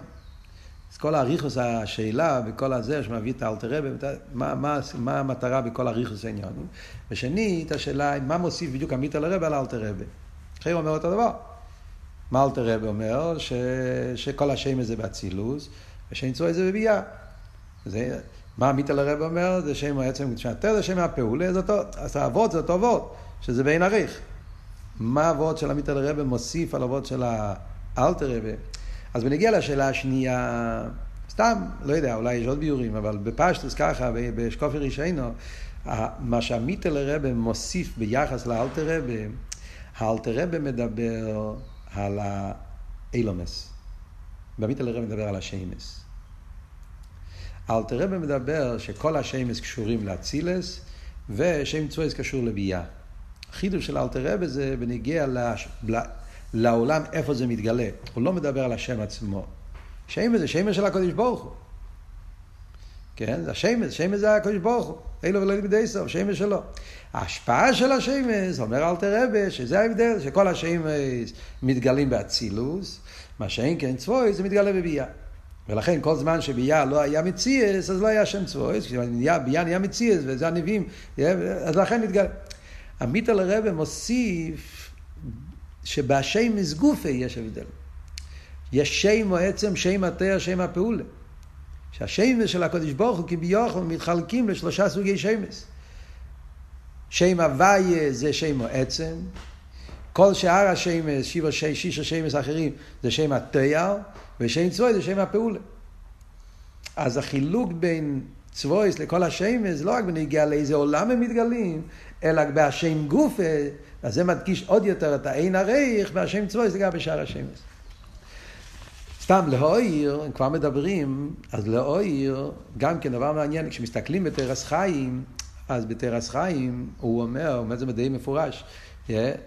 אז כל האריכוס השאלה וכל הזה שמביא את האלתר רבי, מה, מה, מה המטרה בכל האריכוס העניונים. ושנית, השאלה מה מוסיף בדיוק עמית על הרבי על האלתר רבי. אחרי הוא אומר אותו דבר. מה אלתר רבי אומר? ש, שכל השם הזה באצילוס, ושנצרו את זה בביאה. מה עמית על הרבי אומר? זה שם העצם, שהתר זה שם הפעולה, זה אותו, אז האבות זה אותו אבות, שזה בין עריך. מה האבות של עמית על הרבי מוסיף על אבות של האלתר רבי? אז בנגיע לשאלה השנייה, סתם, לא יודע, אולי יש עוד ביורים, אבל בפשטוס ככה, בשקופי רישיינו, מה שהמיטל רבה מוסיף ביחס לאלתר רבה, האלתר רבה מדבר על האילומס. במיטל רבה מדבר על השיימס. אלתר רבה מדבר שכל השיימס קשורים לאצילס, ושם צויס קשור לביאה. החידוש של אלתר רבה זה בנגיע. לעולם איפה זה מתגלה. הוא לא מדבר על השם עצמו. שם זה שם של הקודש ברוך הוא. כן, זה השם, שם זה הקודש ברוך הוא. אילו ולא לימדי סוף, שם שלו. ההשפעה של השמש, אומר אלתר רבה, שזה ההבדל, שכל השמש מתגלים באצילוס, מה שאין כן צבוי, זה מתגלה בביאה. ולכן כל זמן שביאה לא היה מציאס, אז לא היה שם צבויס, כשביאה נהיה מציאס, וזה הנביאים, אז לכן מתגלה. עמית על הרבה מוסיף שבשם מסגופה יש הבדל. יש שם או עצם, שם התר, שם הפעולה. שהשמש של הקדוש ברוך הוא כביכול מתחלקים לשלושה סוגי שמש. שם הוויה זה שם עצם, כל שאר השמש, שיבה שישה שמש אחרים, זה שם התייר, ושם צבוי זה שם הפעולה. אז החילוק בין צבויס לכל השמש, לא רק בנגיע לאיזה עולם הם מתגלים, אלא בהשם גופה, אז זה מדגיש עוד יותר את האין הריך, והשם צבויס זה גם בשאר השמש. סתם לאויר, הם כבר מדברים, אז לאויר, גם כן דבר מעניין, כשמסתכלים בתרס חיים, אז בתרס חיים, הוא אומר, הוא אומר את זה די מפורש,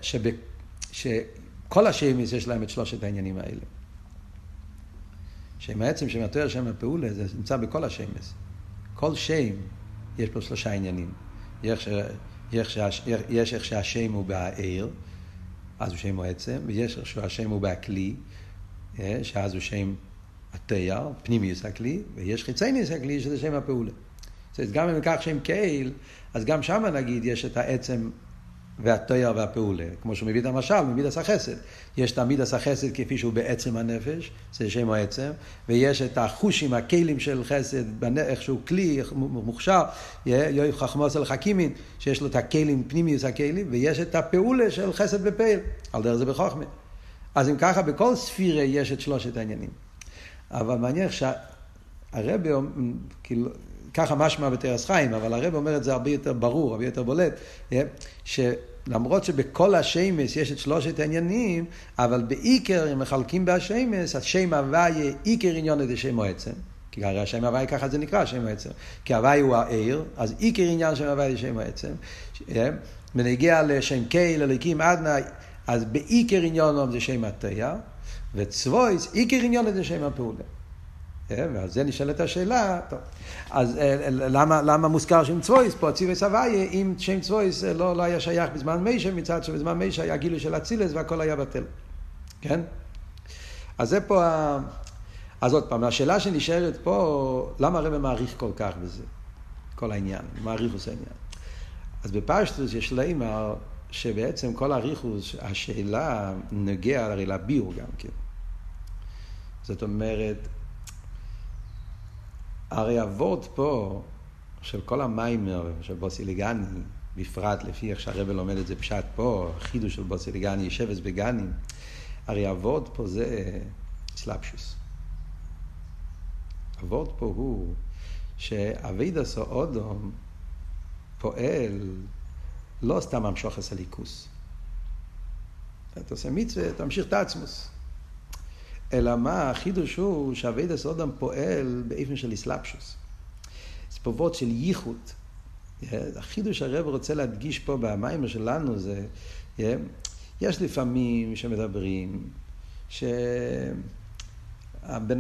שב, שכל השמש יש להם את שלושת העניינים האלה. שם העצם, שם התואר, שם הפעולה, זה נמצא בכל השמש. כל שם, יש פה שלושה עניינים. יש, יש, יש איך שהשם הוא בעיר, אז הוא שם העצם, ויש איך שהשם הוא בכלי, אה, שאז הוא שם התייר, פנימיוס הכלי, ויש חיצניוס הכלי, שזה שם הפעולה. זאת אומרת, גם אם ניקח שם קהיל, אז גם שם נגיד יש את העצם והתויר והפעולה. כמו שהוא מביא את המשל, ממידס החסד. יש את המידס החסד כפי שהוא בעצם הנפש, זה שם העצם, ויש את החושים, הכלים של חסד, איך שהוא כלי, מוכשר, יואי חכמוס אל חכימין, שיש לו את הכלים, פנימיוס הכלים, ויש את הפעולה של חסד ופעיל, על דרך זה בחוכמה. אז אם ככה, בכל ספירה יש את שלושת העניינים. אבל מעניין שהרבה, כאילו, ככה משמע בתרס חיים, אבל הרב אומר את זה הרבה יותר ברור, הרבה יותר בולט, שלמרות שבכל השמש יש את שלושת העניינים, אבל בעיקר, אם מחלקים בהשמש, השם הוויה, עיקר עניון את השם מועצם. כי הרי השם הוויה ככה זה נקרא, השם העצם. כי הוויה הוא העיר, אז עיקר עניין שם הוויה זה שם העצם. ונגיע לשם קייל, אליקים, עדנה, אז בעיקר עניון זה שם התייר, וצבויס, עיקר עניון זה שם הפעולה. כן, ועל זה נשאלת השאלה, טוב, אז אה, למה, למה מוזכר שם צבויס פה, ציוויס הוויה, אם שם צבויס אה, לא, לא היה שייך בזמן מישה, מצד שבזמן מישה היה גילוי של אצילס והכל היה בטל, כן? אז זה פה. אז עוד פעם, השאלה שנשארת פה, למה הרב מעריך כל כך בזה, כל העניין, מעריך עושה עניין. אז בפשטוס יש לאמר שבעצם כל הריכוס, השאלה נוגע הרי לביור גם כן. זאת אומרת, הרי אבות פה, של כל המיימר, של בוסיליגני, בפרט לפי איך שהרבל לומד את זה פשט פה, החידוש של בוסיליגני, ישבס בגנים, הרי אבות פה זה סלפשוס. אבות פה הוא שאבידס או אודום פועל לא סתם המשוך הסליקוס. אתה עושה מצווה, תמשיך את העצמות. אלא מה, החידוש הוא שעבודת אדם פועל באופן של פה ווארט של ייחוד. החידוש הרבי רוצה להדגיש פה במאמר שלנו זה, יש לפעמים שמדברים שהבן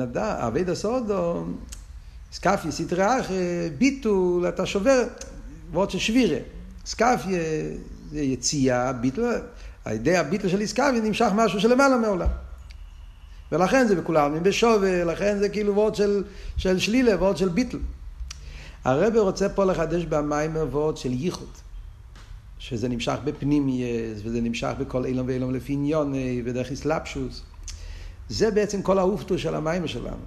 אדם, עבודת אדם, אתכפיא סטרא אחרא, ביטול, אתה שובר, ווארט של שבירה. אתכפיא זה יציאה, ביטול, על ידי הביטול של אתכפיא נמשך משהו שלמעלה מעולם. ולכן זה בכולם בשווה, לכן זה כאילו ווארט של, של שלילה, ווארט של ביטול. הרבי רוצה פה לחדש במאמר ווארט של ייחוד. שזה נמשך בפנימיות, וזה נמשך בכל עולם ועולם לפי עניינו, ודרך התלבשות. זה בעצם כל האויפטו של המאמר שלנו.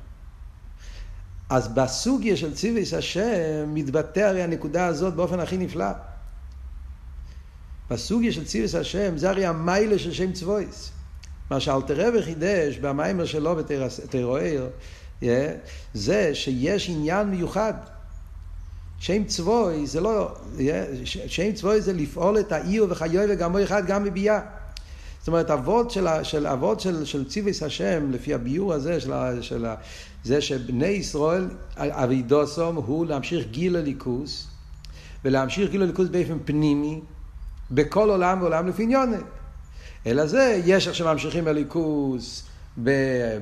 אז בסוגיה של צבאות השם מתבטא הרי הנקודה הזאת באופן הכי נפלא. בסוגיה של ציוויס השם זה הרי המיילה של שם צבויס. מה שאלתר רבי חידש במיימר שלו בתירוער, זה שיש עניין מיוחד. שם צבוי זה לא, שם צבוי זה לפעול את העיר וחיוי וגם אחד גם בביאה. זאת אומרת, אבות של, של, אבות של, של ציוויס השם, לפי הביור הזה, של, של, זה שבני ישראל, אבידוסום הוא להמשיך גיל הליכוס, ולהמשיך גיל הליכוס באופן פנימי, בכל עולם ועולם לפי עניוני. אלא זה, יש איך שממשיכים בליכוס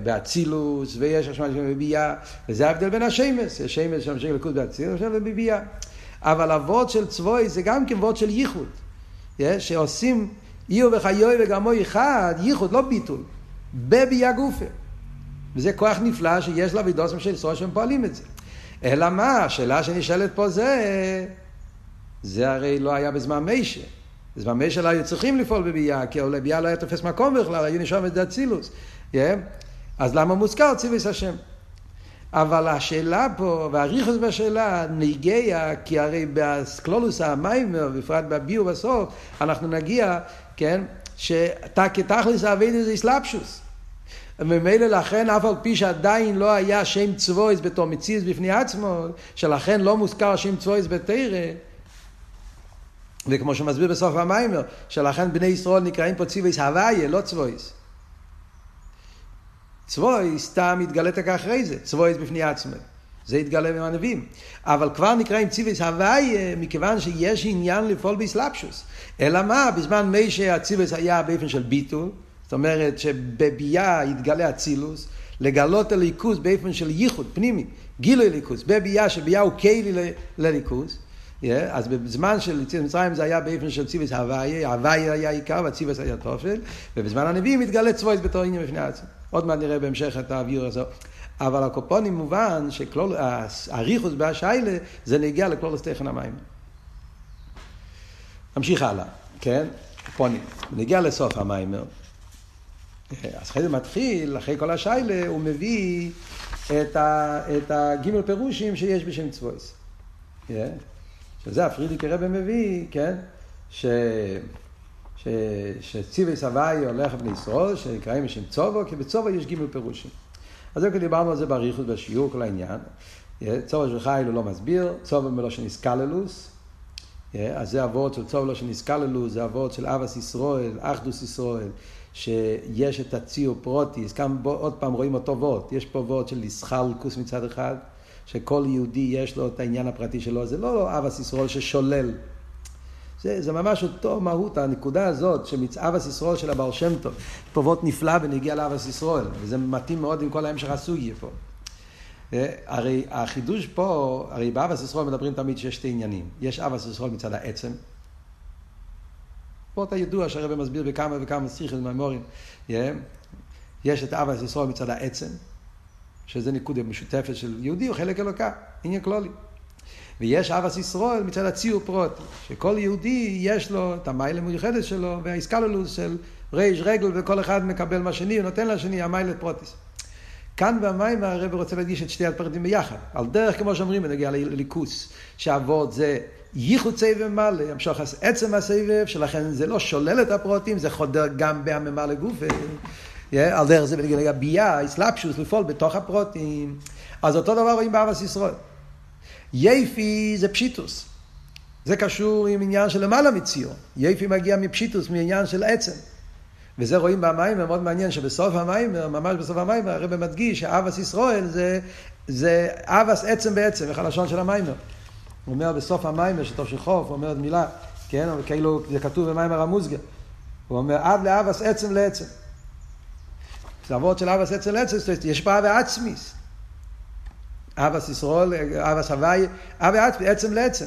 באצילוס, ויש איך שממשיכים בביאה, וזה ההבדל בין השמש, יש שמש שממשיכים בליכוס באצילוס ובביאה. אבל אבות של צבוי זה גם כן אבות של ייחוד, שעושים איר וחיוי וגרמו אחד, ייחוד, לא ביטול, בביאה גופה. וזה כוח נפלא שיש לאבידוסם של ישראל שהם פועלים את זה. אלא מה, השאלה שנשאלת פה זה, זה הרי לא היה בזמן מיישה. בזמן משל היו צריכים לפעול בביאה, כי ביאה לא היה תופס מקום בכלל, היו נשאר את אצילוס. אז למה מוזכר ציוויס השם? אבל השאלה פה, והריכוס בשאלה, נגיע, כי הרי באסקלולוס המיימר, בפרט בביור בסוף, אנחנו נגיע, כן, שתכלס אבינו זה אסלאפשוס. וממילא לכן, אף על פי שעדיין לא היה שם צבויס בתור מציז בפני עצמו, שלכן לא מוזכר שם צבויס בתרא, וכמו שמסביר בסוף המיימר, שלכן בני ישראל נקראים פה ציוויס הוויה, לא צבויס. צבויס סתם התגלית אחרי זה, צבויס בפני עצמו. זה התגלה עם הנביאים. אבל כבר נקראים ציוויס הוויה, מכיוון שיש עניין לפעול באסלאפשוס. אלא מה, בזמן מי שהציוויס היה באופן של ביטול, זאת אומרת שבביאה התגלה אצילוס, לגלות הליכוז באופן של ייחוד פנימי, גילוי ליכוז, בביאה שביאה הוא כלי לליכוז. Yeah, אז בזמן של יציאת מצרים זה היה באופן של ציוויס הוויה, הוויה היה עיקר והציוויס היה תופל, ובזמן הנביאים התגלה צבויס בתור עניין בפני עצמו. עוד מעט נראה בהמשך את האוויר הזה. אבל הקופונים מובן שהריחוס בהשיילה זה נגיע לכלול הסטייכן המים. נמשיך הלאה, כן? קופונים. נגיע לסוף המיימר. אז אחרי זה מתחיל, אחרי כל השיילה, הוא מביא את, את הגימל פירושים שיש בשם צבויס. Yeah. שזה הפרידיק רבי מביא, כן? ש... ש... שציווי סבי הולך בני ישראל, שנקראים בשם צובו, כי בצובו יש גימל פירושים. אז זה דיברנו על זה באריכות בשיעור, כל העניין. צובו של חייל הוא לא מסביר, צובו מלושן איסקללוס. אז זה אבות של צובו מלושן איסקללוס, זה אבות של אבס ישראל, אחדוס ישראל. שיש את הציור פרוטיס, כאן עוד פעם רואים אותו וורט, יש פה וורט של איסחלקוס מצד אחד, שכל יהודי יש לו את העניין הפרטי שלו, זה לא אבס ישראל ששולל. זה, זה ממש אותו מהות, הנקודה הזאת, שמצאבס ישראל של הבעל שם טוב, וורט נפלא ונגיע לאבס ישראל, וזה מתאים מאוד עם כל ההמשך הסוגיה פה. אה, הרי החידוש פה, הרי באבס ישראל מדברים תמיד שיש שתי עניינים. יש אבס ישראל מצד העצם, פה אתה ידוע שהרבא מסביר בכמה וכמה שיחים וממורים. יש את אבא ישראל מצד העצם, שזה נקודה משותפת של יהודי, הוא חלק אלוקה, עניין כלולי. ויש אבא ישראל מצד הציור פרוטי, שכל יהודי יש לו את המיילה המיוחדת שלו והאיסקלולוס של ריש רגל וכל אחד מקבל מה שני, ונותן לשני המיילה פרוטיס. כאן במים הרב רוצה להדגיש את שתי הפרטים ביחד. על דרך, כמו שאומרים, בנגיע לליכוס, שאבות זה ייחוד סבב מלא, המשוך עצם הסבב, שלכן זה לא שולל את הפרוטים, זה חודר גם בהממלא גופה. על דרך זה בנגיע לביאה, אסלאפשוס, לפעול בתוך הפרוטים. אז אותו דבר רואים באבס ישראל. יפי זה פשיטוס. זה קשור עם עניין של למעלה מציור. יפי מגיע מפשיטוס, מעניין של עצם. וזה רואים במים, מאוד מעניין שבסוף המים, ממש בסוף המים, הרב מדגיש שאבס ישראל זה, זה אבס עצם בעצם, איך הלשון של המיימר. הוא אומר בסוף המיימר הוא אומר עוד מילה, כן, כאילו זה כתוב במיימר המוסגר. הוא אומר עד לאבס עצם לעצם. זה אבות של אבס עצם לעצם, יש פה אבי עצמיס. אבס ישראל, אבס הוואי, אבי עצם לעצם.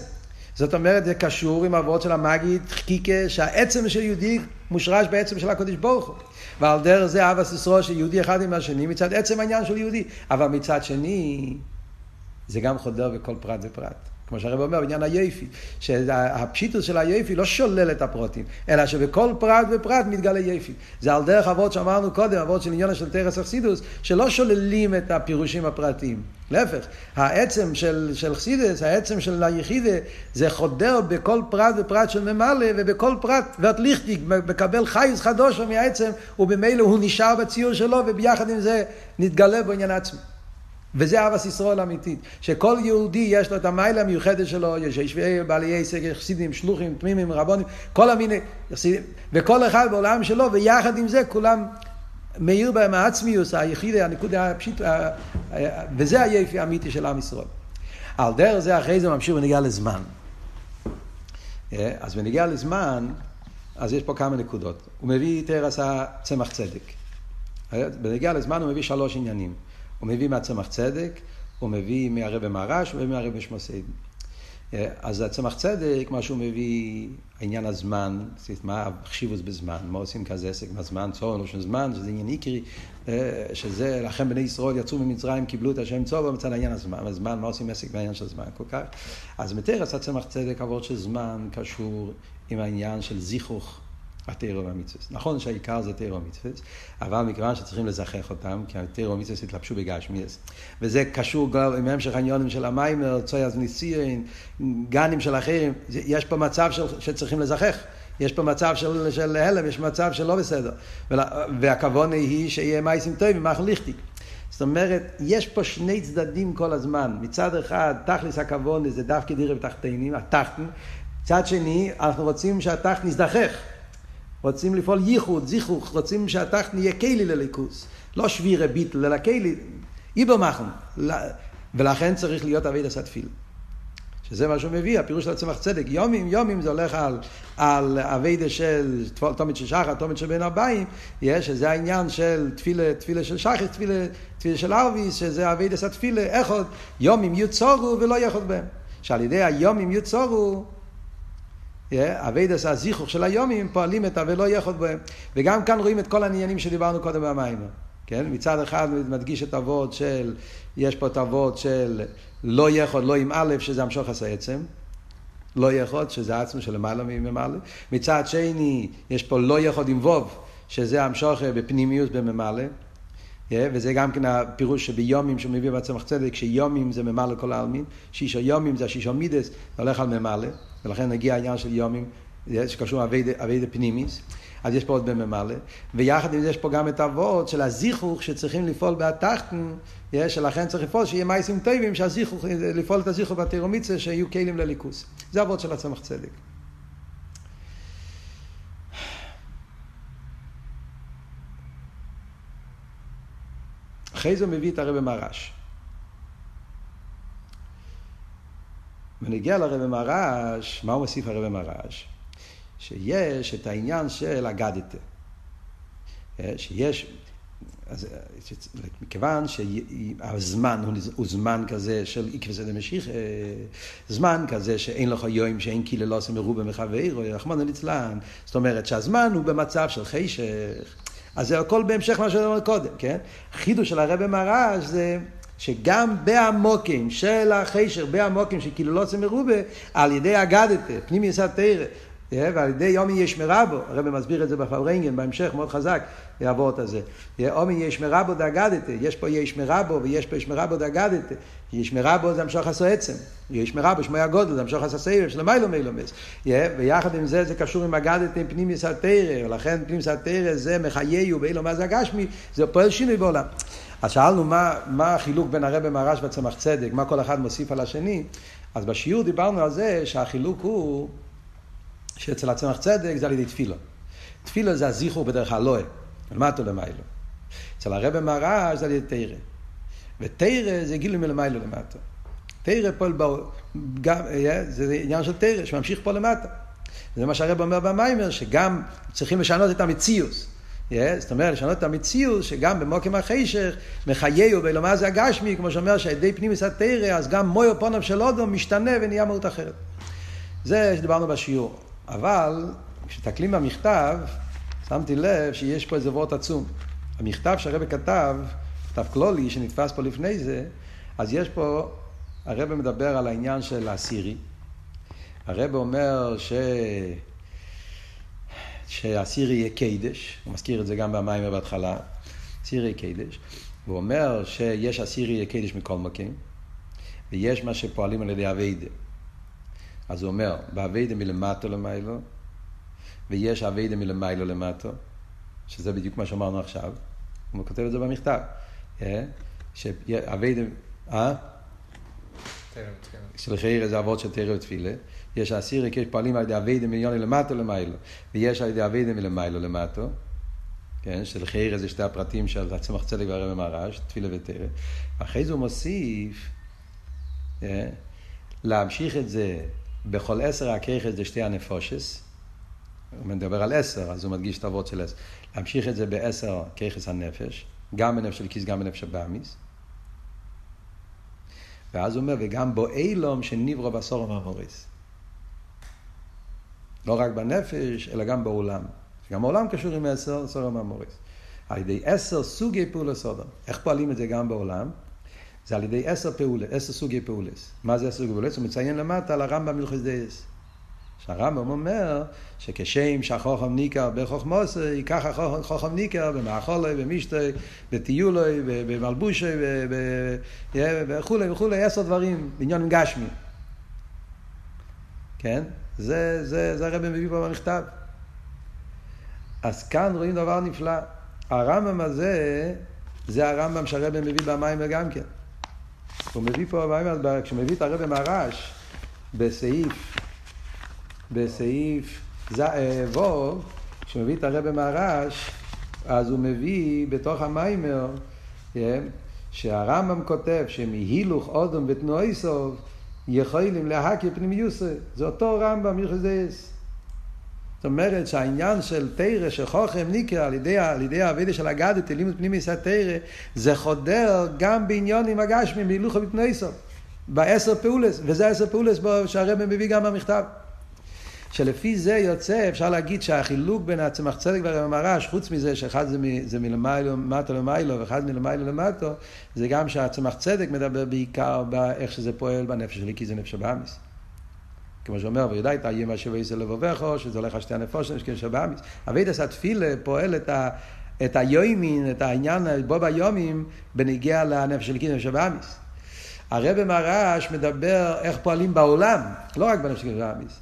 זאת אומרת, זה קשור עם אבות של המגיד, חקיקה, שהעצם של יהודי מושרש בעצם של הקודש ברוך הוא. ועל דרך זה אבס ישראל של יהודי אחד עם השני, מצד עצם העניין של יהודי. אבל מצד שני, זה גם חודר בכל פרט ופרט. כמו שהרב אומר בעניין היופי, שהפשיטוס של היופי לא שולל את הפרוטים, אלא שבכל פרט ופרט מתגלה יופי. זה על דרך אבות שאמרנו קודם, אבות של עניון של תרס אכסידוס, שלא שוללים את הפירושים הפרטיים. להפך, העצם של, של חסידס, העצם של היחידה, זה חודר בכל פרט ופרט של ממלא, ובכל פרט, ואת ליכטיק, מקבל חייס חדוש מהעצם, ובמילא הוא נשאר בציור שלו, וביחד עם זה נתגלה בעניין עצמו. וזה אהבת ישראל אמיתית, שכל יהודי יש לו את המיילה המיוחדת שלו, יש ישבי בעלי עסק, חסידים, שלוחים, תמימים, רבונים, כל המיני חסידים, וכל אחד בעולם שלו, ויחד עם זה כולם מאיר בהם העצמיוס, היחיד, הנקודה הפשיט, וזה היפי האמיתי של עם ישראל. על דרך זה אחרי זה ממשיך ונגיע לזמן. אז בנגיע לזמן, אז יש פה כמה נקודות. הוא מביא תרס הצמח צדק. בנגיע לזמן הוא מביא שלוש עניינים. הוא מביא מהצמח צדק, הוא מביא מהרבי מרש, הוא מביא מהרבי שמוסייד. אז הצמח צדק, מה שהוא מביא, העניין הזמן, מה החשיבוס בזמן, מה עושים כזה עסק מהזמן, צור, של זמן, שזה עניין עיקרי, שזה, לכן בני ישראל יצאו ממצרים, קיבלו את השם צור, מצד העניין הזמן, הזמן, מה עושים עסק בעניין של זמן, כל כך. אז מתרס הצמח צדק, עבוד של זמן, קשור עם העניין של זיכוך, התירו והמצווה. נכון שהעיקר זה תירו ומצווה, אבל מכיוון שצריכים לזכח אותם, כי התירו ומצווה התלבשו בגשמיאס. וזה קשור גם עם המשך העניונים של המיימר, צויאז ניסיין, גנים של אחרים, יש פה מצב של, שצריכים לזכח. יש פה מצב של, של הלם, יש מצב של לא בסדר. והכוונה היא שיהיה מייסים טובים, מה ליכטי. זאת אומרת, יש פה שני צדדים כל הזמן. מצד אחד, תכלס הכוונה זה דווקא דירה בתחתינים, התחתן. מצד שני, אנחנו רוצים שהתחתן יזדחך. רוצים לפעול ייחוד, זיכוך, רוצים שהתחתן יהיה כלי לליכוס. לא שבירה ביטל, אלא כלי, איבר מחם. ולכן צריך להיות אבי דסת תפילה. שזה מה שהוא מביא, הפירוש של הצמח צדק. יומים, יומים זה הולך על, על אביידה של תומית של שחר, תומית של בין הבאים, שזה העניין של תפילה, תפילה של שחר, תפילה, תפילה של ערביס, שזה אביידה של תפילה, איך עוד יומים יוצורו ולא יחוד בהם. שעל ידי היומים יוצורו, אביידס הזיכוך של היומים פועלים את ה"ולא יחוד בהם". וגם כאן רואים את כל העניינים שדיברנו קודם במים. כן? מצד אחד מדגיש את אבות של, יש פה את אבות של לא יכול, לא עם א', שזה המשוך עשה עצם. לא יכול, שזה עצמו של למעלה ממעלה. מצד שני, יש פה לא יכול עם ווב, שזה המשוך בפנימיות בממלא. וזה גם כן הפירוש שביומים שהוא מביא בעצמך צדק, שיומים זה ממלא כל העלמין, שישו יומים זה השישו מידס, הולך על ממלא, ולכן נגיע העניין של יומים, שקשור אבי פנימיס. אז יש פה עוד בממלא, ויחד עם זה יש פה גם את האבות של הזיכוך שצריכים לפעול בהתחתן, שלכן צריך לפעול שיהיה מייסים טובים, שהזיכוך, לפעול את הזיכוך בתירומיצה, שיהיו כלים לליכוס. זה אבות של הצמח צדק. אחרי זה מביא את הרבי מרש. ונגיע לרבי מרש, מה הוא מוסיף הרבי מרש? שיש את העניין של אגדתה. שיש, אז, מכיוון שהזמן הוא, הוא זמן כזה של עקבי סדר משיח, זמן כזה שאין לך יום שאין כאילו לא עושה מרובה מחבר, רחמנא ליצלן, זאת אומרת שהזמן הוא במצב של חשך, אז זה הכל בהמשך מה שאמרנו קודם, כן? חידוש של הרבי מרש זה שגם בעמוקים של החשר, בעמוקים שכאילו לא עושה מרובה, על ידי אגדתה, פנימי יסד תרא, ועל ידי יומי יש מרבו, הרב מסביר את זה בפברנגן, בהמשך מאוד חזק, את הזה. יומי יש מרבו דאגדתה, יש פה יש מרבו ויש פה יש מרבו דאגדתה. יש מרבו זה המשוך עשו עצם, יש מרבו שמוי הגודל, זה המשוך עשו סבב של מיילו מילומס. ויחד עם זה זה קשור עם אגדתה עם פנימי סתרא, ולכן פנימי סתרא זה מחייהו באילו מה זה הגשמי, זה פועל שינוי בעולם. אז שאלנו מה, מה החילוק בין הרבי מרש וצמח צדק, מה כל אחד מוסיף על השני, אז בשיעור דיברנו על זה שהחילוק הוא שאצל הצמח צדק זה על ידי תפילה. תפילה זה הזיכור בדרך הלואה, למטו למיילו. אצל הרב מרש זה על ידי תרא. ותרא זה גילוי מלמיילו למטה. תרא פועל בו, גם, אה, זה עניין של תרא שממשיך פה למטה. זה מה שהרב אומר במיימר, שגם צריכים לשנות את המציאוס. Yeah, זאת אומרת, לשנות את המציאות, שגם במוקם החשך, מחייהו באילומה זה הגשמי, כמו שאומר פנים מסת תרא, אז גם מויו פונו של אודום משתנה ונהיה מהות אחרת. זה שדיברנו בשיעור. אבל כשתקלים במכתב, שמתי לב שיש פה איזה וורט עצום. המכתב שהרבא כתב, מכתב קלולי שנתפס פה לפני זה, אז יש פה, הרבא מדבר על העניין של הסירי. הרבא אומר ש... שהסירי יהיה קידש, הוא מזכיר את זה גם במים בהתחלה, סירי יהיה קידש, והוא אומר שיש הסירי יהיה קידש מכל מקום, ויש מה שפועלים על ידי אביידה. אז הוא אומר, באביידה מלמטו למיילו, ויש אביידה מלמיילו למטו, שזה בדיוק מה שאמרנו עכשיו, הוא כותב את זה במכתב, אה? שאביידה, אה? של חייר זה אבות של תרא ותפילה, יש אסירי כי פועלים על ידי אביידה מיליוני למטו למיילו, ויש על ידי אביידה מלמיילו למטו, כן, של חייר זה שתי הפרטים של הצמח צדק והרבי מרש, תפילה ותרא, ואחרי זה הוא מוסיף, אה? להמשיך את זה בכל עשר הכיכס זה שתי הנפושס. הוא מדבר על עשר, אז הוא מדגיש את האבות של עשר. להמשיך את זה בעשר כיכס הנפש, גם בנפש של כיס, גם בנפש הבאמיס. ואז הוא אומר, וגם בו אילום שנברו בסור המאמוריס. לא רק בנפש, אלא גם בעולם. גם העולם קשור עם עשר, סור המאמוריס. על ידי עשר סוגי פעולה סודם. איך פועלים את זה גם בעולם? זה על ידי עשר פעולה, עשר סוגי פעולס. מה זה עשר סוגי פעולס? הוא מציין למטה על הרמב"ם מלכוס דייס. שהרמב"ם אומר שכשם שהחוכם ניכר בחוכמוס, ייקח החוכם ניכר במאכולי, במשתי, בטיולוי, במלבושי, וכולי וכולי, עשר דברים, בעניין גשמי. כן? זה, זה, זה הרב מביא פה במכתב. אז כאן רואים דבר נפלא. הרמב"ם הזה, זה הרמב"ם שהרבא מביא במים גם כן. הוא מביא פה במים, כשהוא מביא את הרבא מהרש, בסעיף, בסעיף אה, ווב, כשהוא מביא את הרבא מהרש, אז הוא מביא בתוך המיימר, כן, שהרמב"ם כותב שמהילוך אודום ותנועי סוף יכולים להכיר פנימיוסי. זה אותו רמב"ם יחזייס. זאת אומרת שהעניין של תרא, שחוכם ניקר על ידי, על ידי האבידה של הגדת, לימוד פנימיס התרא, זה חודר גם בעניונים הגשמים, בהילוך ובתנויסו. בעשר פעולס, וזה עשר פעולס שהרבא מביא גם במכתב. שלפי זה יוצא, אפשר להגיד שהחילוק בין הצמח צדק והרב מרש, חוץ מזה שאחד זה, מ, זה מטו למיילו ואחד מלמיילו למטו, זה גם שהצמח צדק מדבר בעיקר באיך שזה פועל בנפש שלי, כי זה נפש הבאמיס. כמו שאומר, וידע את האיים אשר ויסר לבובך, שזה הולך על שתי הנפושים, יש קשר באמיס. אבידס התפילה פועל את, ה, את היומין, את העניין בו ביומים, בניגיע לנפש של קידוש באמיס. הרב מרש מדבר איך פועלים בעולם, לא רק בנפש של באמיס.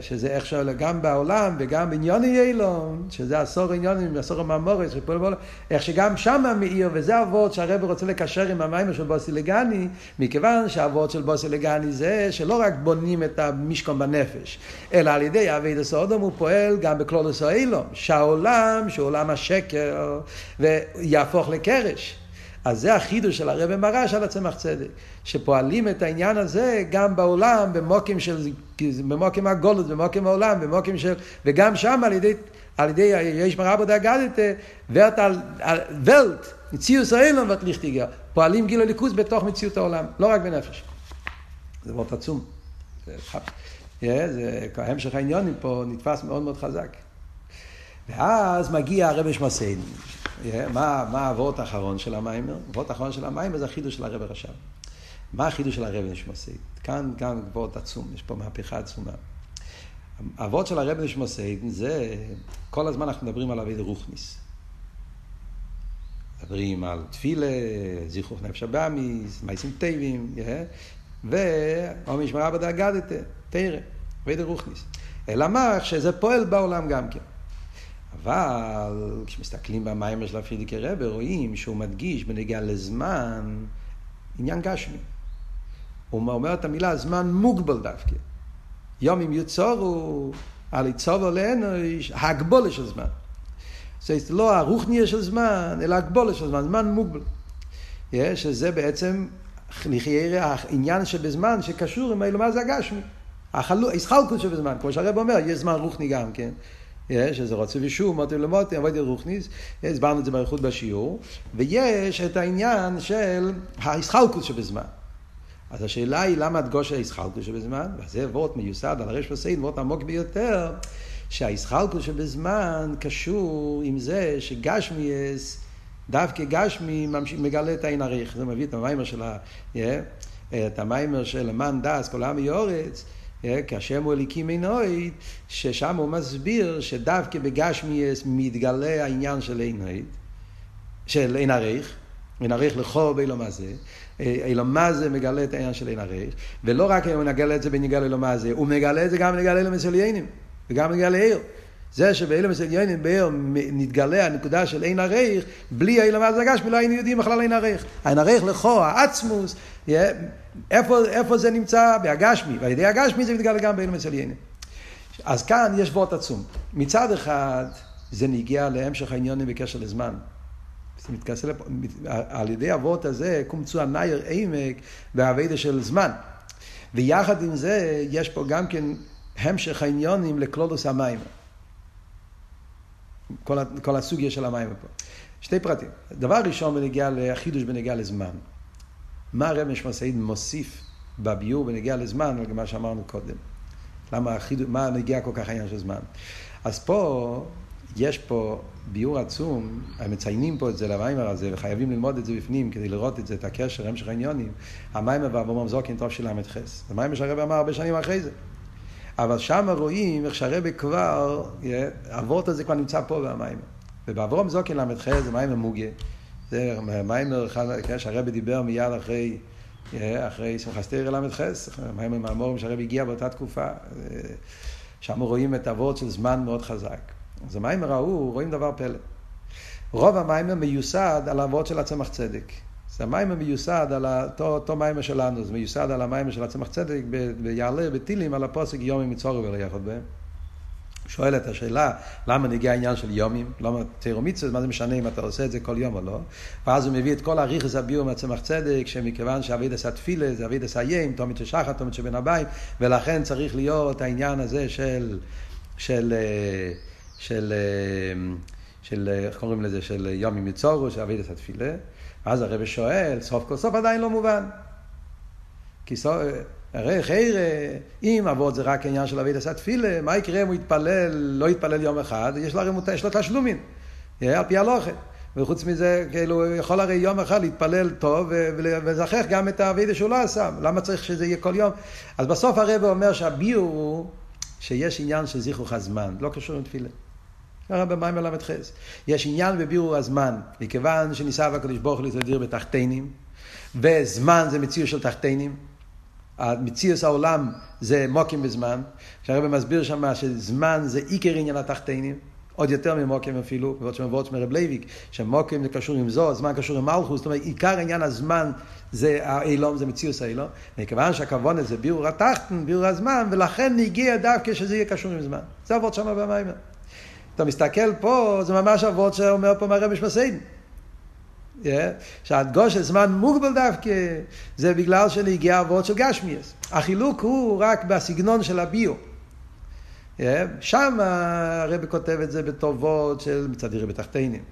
שזה איך שעולה גם בעולם וגם בעניוני אילון, שזה עשור עניונים, עשור הממורס, איך שגם שם מאיר, וזה אבות שהרב רוצה לקשר עם המיימר של בוסי לגני, מכיוון שהאבות של בוסי לגני זה שלא רק בונים את המשכון בנפש, אלא על ידי אבי דסודום הוא פועל גם בקלולוס האילון, שהעולם, שהוא עולם השקר, ויהפוך לקרש. אז זה החידוש של הרב מרש על הצמח צדק, שפועלים את העניין הזה גם בעולם, במוקים של, במוקים הגולות, במוקים העולם, במוקים של, וגם שם על ידי, על ידי יש מרבו דאגדת, ואת על, ולט, מציאוס האילון ואת ליכטיגר, פועלים גיל הליכוז בתוך מציאות העולם, לא רק בנפש. זה מאוד עצום. זה, זה, המשך העניונים פה נתפס מאוד מאוד חזק. ואז מגיע הרבי שמסיין. מה, הוורט האחרון של המיימר? הוורט האחרון של המיימר זה החידוש של הרב רשם. מה החידוש של הרב נשמוסי? כאן גם וורט עצום, יש פה מהפכה עצומה. הוורט של הרב נשמוסי זה, כל הזמן אנחנו מדברים על אבי רוחניס. מדברים על תפילה, זיכרוך נפש הבאמיס, מייסים טייבים, ואומר משמרה בדאגדת, תרא, אבי רוחניס. אלא מה, שזה פועל בעולם גם כן. אבל כשמסתכלים במיימר של הפרידיקי רבה, רואים שהוא מדגיש בנגיעה לזמן עניין גשמי. הוא אומר את המילה זמן מוגבל דווקא. יום אם יוצרו, על יצור עלינו, הגבולה של זמן. זה לא הרוחניה של זמן, אלא הגבולה של זמן, זמן מוגבל. שזה בעצם העניין שבזמן שקשור עם האלומה זה הגשמי. החלקות שבזמן, כמו שהרב אומר, יש זמן רוחני גם כן. יש איזה רוצה ושוב, מוטי למוטי, עבודי רוכניס, הסברנו את זה באריכות בשיעור, ויש את העניין של האיסחלקוס שבזמן. אז השאלה היא למה הדגוש האיסחלקוס שבזמן, וזה וורט מיוסד על הרש פסיין, וורט עמוק ביותר, שהאיסחלקוס שבזמן קשור עם זה שגשמי דווקא גשמי מגלה את העין הריך, זה מביא את המיימר של ה... את המיימר של למען דס כל העם יורץ, אה, כי השם הוא אליקים עינויד, ששם הוא מסביר שדווקא בגשמיאס מתגלה העניין של עינויד, של עין עריך, עין עריך לכו באילום הזה, אילום מה זה מגלה את העניין של עין עריך, ולא רק הוא מגלה את זה בניגל אילום הזה, הוא מגלה את זה גם בניגל אילום מסוליינים, וגם בניגל עיר. זה שבאילום מסוליינים בעיר נתגלה הנקודה של עין עריך, בלי אילום הזה הגשמי לא היינו יודעים בכלל עין עריך. עין עריך לכו, העצמוס, איפה, איפה זה נמצא? בהגשמי, ועל ידי הגשמי זה מתגלה גם באילום מסוליינים. אז כאן יש וורט עצום. מצד אחד, זה נגיע להמשך העניונים בקשר לזמן. זה מתכסה לפ... על ידי הוורט הזה קומצו הנייר עמק והאבדה של זמן. ויחד עם זה, יש פה גם כן המשך העניונים לקלולוס המים. כל, כל הסוגיה של המים פה. שתי פרטים. דבר ראשון בנגיע לחידוש בנגיע לזמן. מה הרב משמעסאית מוסיף בביור בנגיע לזמן, על מה שאמרנו קודם. למה החידוש, מה נגיע כל כך העניין של זמן. אז פה, יש פה ביור עצום, מציינים פה את זה למיימר הזה, וחייבים ללמוד את זה בפנים כדי לראות את זה, את הקשר, המשך העניונים. המיימר ואברום זוקין טוב של ל"ח. זה מיימר שהרב אמר הרבה שנים אחרי זה. אבל שם רואים איך שהרבה כבר, הוורט הזה כבר נמצא פה במים. ובעברום זוקין ל"ח זה מים המוגיה. זה מים כן, שהרבה דיבר מיד אחרי, אחרי שמחה סטיירה ל"ח, מים המאמורים שהרבה הגיע באותה תקופה. שם רואים את הוורט של זמן מאוד חזק. אז המים ההוא רואים דבר פלא. רוב המים מיוסד על הוורט של הצמח צדק. זה המים מיוסד על אותו, אותו מים שלנו, זה מיוסד על המים של הצמח צדק ביעלה בטילים על הפוסק יומים מצורו ולא יחד בהם. שואל את השאלה, למה נגיע העניין של יומים? למה תירו מצווה, מה זה משנה אם אתה עושה את זה כל יום או לא? ואז הוא מביא את כל הריכס הביור מהצמח צדק, שמכיוון שאביד עשה תפילה, זה אביד עשה יים, תומית ששחר, תומית שבין הבית, ולכן צריך להיות העניין הזה של, של, של, של, של איך קוראים לזה, של יומים מצורו, של אביד עשה תפילה. אז הרב שואל, סוף כל סוף עדיין לא מובן. כי סוף, הרי חיירה, אם אבות זה רק עניין של אבית עשה תפילה, מה יקרה אם הוא יתפלל, לא יתפלל יום אחד, יש לו, יש לו תשלומים, על פי הלוכת. וחוץ מזה, כאילו, הוא יכול הרי יום אחד להתפלל טוב ולזכח גם את האבידה שהוא לא עשה. למה צריך שזה יהיה כל יום? אז בסוף הרב אומר שהביאור הוא שיש עניין של זיכרוך הזמן, לא קשור עם תפילה. ככה במים ל"ח. יש עניין בבירור הזמן, מכיוון שניסה הקדוש ברוך הוא להתהדיר בתחתינים, וזמן זה מציאות של תחתינים. מציאות העולם זה מוקים בזמן, שהרבא מסביר שם שזמן זה עיקר עניין התחתינים, עוד יותר ממוקים אפילו, ועוד שם ועוד מרב לייביק, שמוקים זה קשור עם זו, זמן קשור עם מלכוס, זאת אומרת עיקר עניין הזמן זה האילום, זה מציאות האילום, מכיוון שהכוון זה בירור התחתן, בירור הזמן, ולכן נגיע דווקא שזה יהיה קשור עם זמן. זה עבוד שם במיימר. אתה מסתכל פה, זה ממש אבות שאומר פה מהרבי שמסיידן. שהדגוש של זמן מוגבל דווקא, זה בגלל שנגיע אבות של גשמיאס. החילוק הוא רק בסגנון של הביו. שם הרבי כותב את זה בטובות של מצד ירי בתחתינים.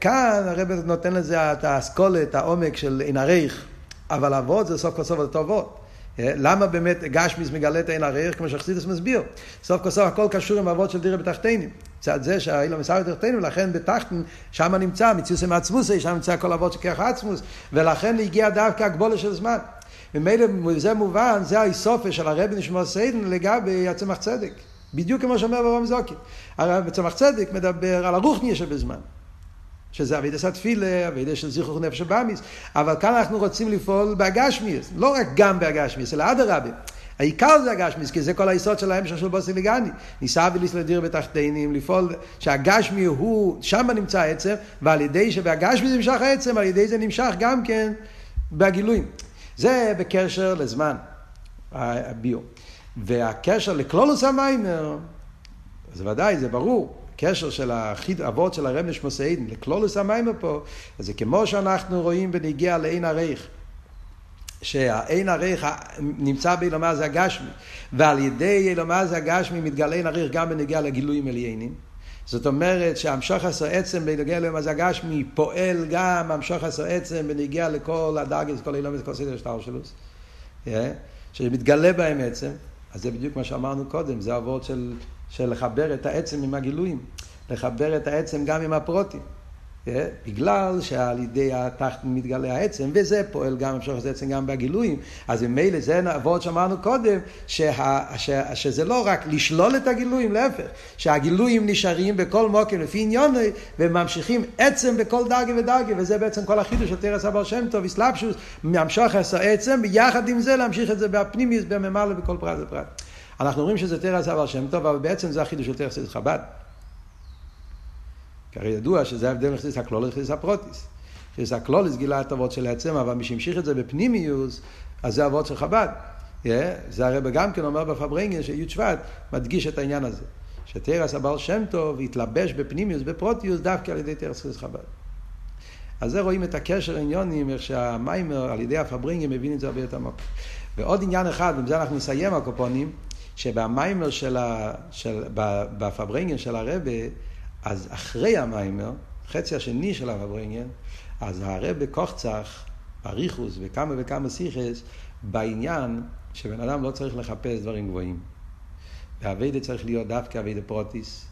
כאן הרבי נותן לזה את האסכולת, העומק של עין הריך, אבל אבות זה סוף כל סוף הטובות. למה באמת גשמיס מגלה את עין הריח, כמו שחסידס מסביר? סוף כל סוף הכל קשור עם אבות של דירה בתחתינים. מצד זה שהאילו מסר בתחתינים, לכן בתחתן, שם נמצא מציוס עם עצמוסי, שם נמצא כל אבות של כרך עצמוס, ולכן הגיע דווקא הגבולה של זמן. ממילא זה מובן, זה האיסופה של הרבי נשמע סיידן לגבי הצמח צדק. בדיוק כמו שאומר ברום זוקי. הרי בצמח צדק מדבר על הרוחניה שבזמן. שזה אבידס התפילה, אבידס של זיכרוך נפש הבאמיס, אבל כאן אנחנו רוצים לפעול בהגשמיס, לא רק גם בהגשמיס, אלא אדרבה. העיקר זה הגשמיס, כי זה כל היסוד של ההמשך של בוסי וגני. ניסה וליס לדיר בתחתינים, לפעול שהגשמי הוא, שם נמצא העצם, ועל ידי שבהגשמי נמשך העצם, על ידי זה נמשך גם כן בגילויים. זה בקשר לזמן, הביו. והקשר לכלולוס המיימר, זה ודאי, זה ברור. הקשר של האבות של הרב נשמוס עדן לכלולוס המיימר פה, אז זה כמו שאנחנו רואים בנגיע לעין הריך. שהעין הריך נמצא באילומה זה הגשמי, ועל ידי אילומה זה הגשמי מתגלה עין הריך גם בנגיע לגילויים עליינים. זאת אומרת שהמשוך עשו עצם בנגיע לאילומה זה הגשמי פועל גם המשוך עשו עצם בנגיע לכל הדאגס, כל אילומה זה כל סדר שטר שלו. שמתגלה בהם עצם, אז זה בדיוק מה שאמרנו קודם, זה אבות של של לחבר את העצם עם הגילויים, לחבר את העצם גם עם הפרוטים. בגלל שעל ידי התחת מתגלה העצם, וזה פועל גם, אפשר לעשות עצם גם בגילויים. אז ממילא זה נעבוד שאמרנו קודם, שה, ש, שזה לא רק לשלול את הגילויים, להפך, שהגילויים נשארים בכל מוקר לפי עניוני, וממשיכים עצם בכל דרגה ודרגה, וזה בעצם כל החידוש של תרס אבר שם טוב, אסלאפשוס, מהמשוך עצם, ויחד עם זה להמשיך את זה בפנימיוס, בממלא, בכל פרט ופרט. אנחנו אומרים שזה תרס אבל שם טוב, אבל בעצם זה החידוש של תרס חב"ד. כי הרי ידוע שזה ההבדל בין חסידס הכלול לחסידס הפרוטיס. חסידס הכלוליס גילה את אבות של העצם, אבל מי שהמשיך את זה בפנימיוס, אז זה אבות של חב"ד. Yeah, זה הרי גם כן אומר בפברנגל שי' שבט מדגיש את העניין הזה. שתרס הבעל שם טוב יתלבש בפנימיוס, בפרוטיוס, דווקא על ידי תרס חסידס חב"ד. אז זה רואים את הקשר העניונים, איך שהמיימר על ידי הפברנגל מבין את זה הרבה יותר עמוק. ועוד עניין אחד, ובזה אנחנו נסיים הקופונים, שבמיימר של, ה, של בפברנגן של הרבה, אז אחרי המאמר, חצי השני של הפברנגן, אז הרבי קאכט זיך, אריכות וכמה וכמה סיכס, בעניין שבן אדם לא צריך לחפש דברים גבוהים. והעבודה צריך להיות דווקא עבודה פרטית,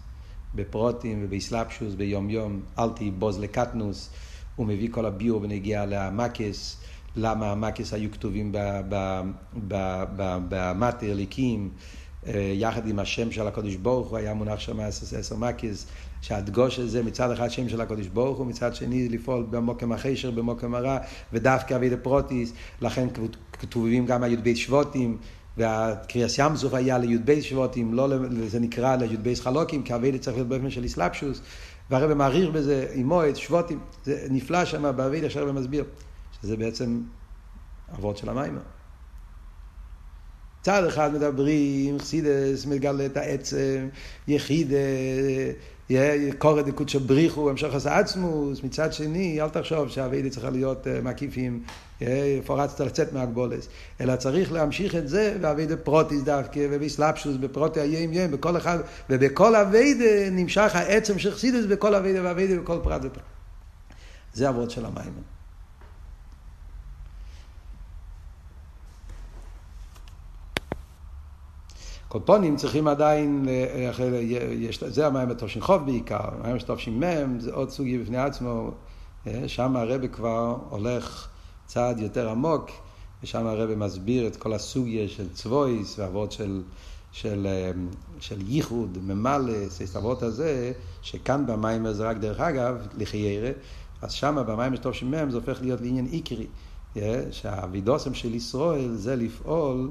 בפרטים ובהתלבשות ביום יום, אל תיבוז לקטנות, הוא מביא כל הביאור בנוגע למכות, למה המכות היו כתובים במטה אלוקים, יחד עם השם של הקודש ברוך הוא היה מונח שם עשר מקיס, שהדגוש הזה מצד אחד שם של הקודש ברוך הוא, מצד שני לפעול במוקם החשר, במוקם הרע, ודווקא אבי דפרוטיס, לכן כתובים גם הי"ב שבוטים, והקריאס ים סוף היה לי"ב שבוטים, לא, זה נקרא לי"ב חלוקים, כי אבי צריך להיות באופן של איסלפשוס, והרבא מעריך בזה עם מועד, שבוטים, זה נפלא שם באבי, עכשיו הרבא מסביר, שזה בעצם אבות של המים. צד אחד מדברים, חסידס מגלה את העצם, יחידה, קורא דקודשא בריחו, המשך עשה עצמוס, מצד שני, אל תחשוב שהאביידה צריכה להיות מקיפים, פורצת לצאת מהגבולס, אלא צריך להמשיך את זה, והאביידה פרוטיס דווקא, ובסלפשוס, בפרוטי היים יים, בכל אחד, ובכל אביידה נמשך העצם של חסידס בכל אביידה ואביידה בכל פרט ופרט. זה אבות של המים. קופונים צריכים עדיין, יש, זה המים התושין חוב בעיקר, המים התושין מם, זה עוד סוגי בפני עצמו, שם הרבה כבר הולך צעד יותר עמוק, ושם הרבה מסביר את כל הסוגיה של צבויס ואבות של, של, של ייחוד, ממלס, ההסתברות הזה, שכאן במים זה רק דרך אגב, לחיירה, אז שם במים התושין מם זה הופך להיות לעניין עיקרי, שהאבידוסם של ישראל זה לפעול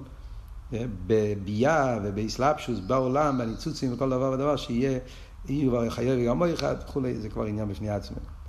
בביאה ובאסלאפשוס בעולם, בניצוצים וכל דבר ודבר, שיהיה, יהיו חייב גם אחד וכולי, זה כבר עניין בפני עצמנו.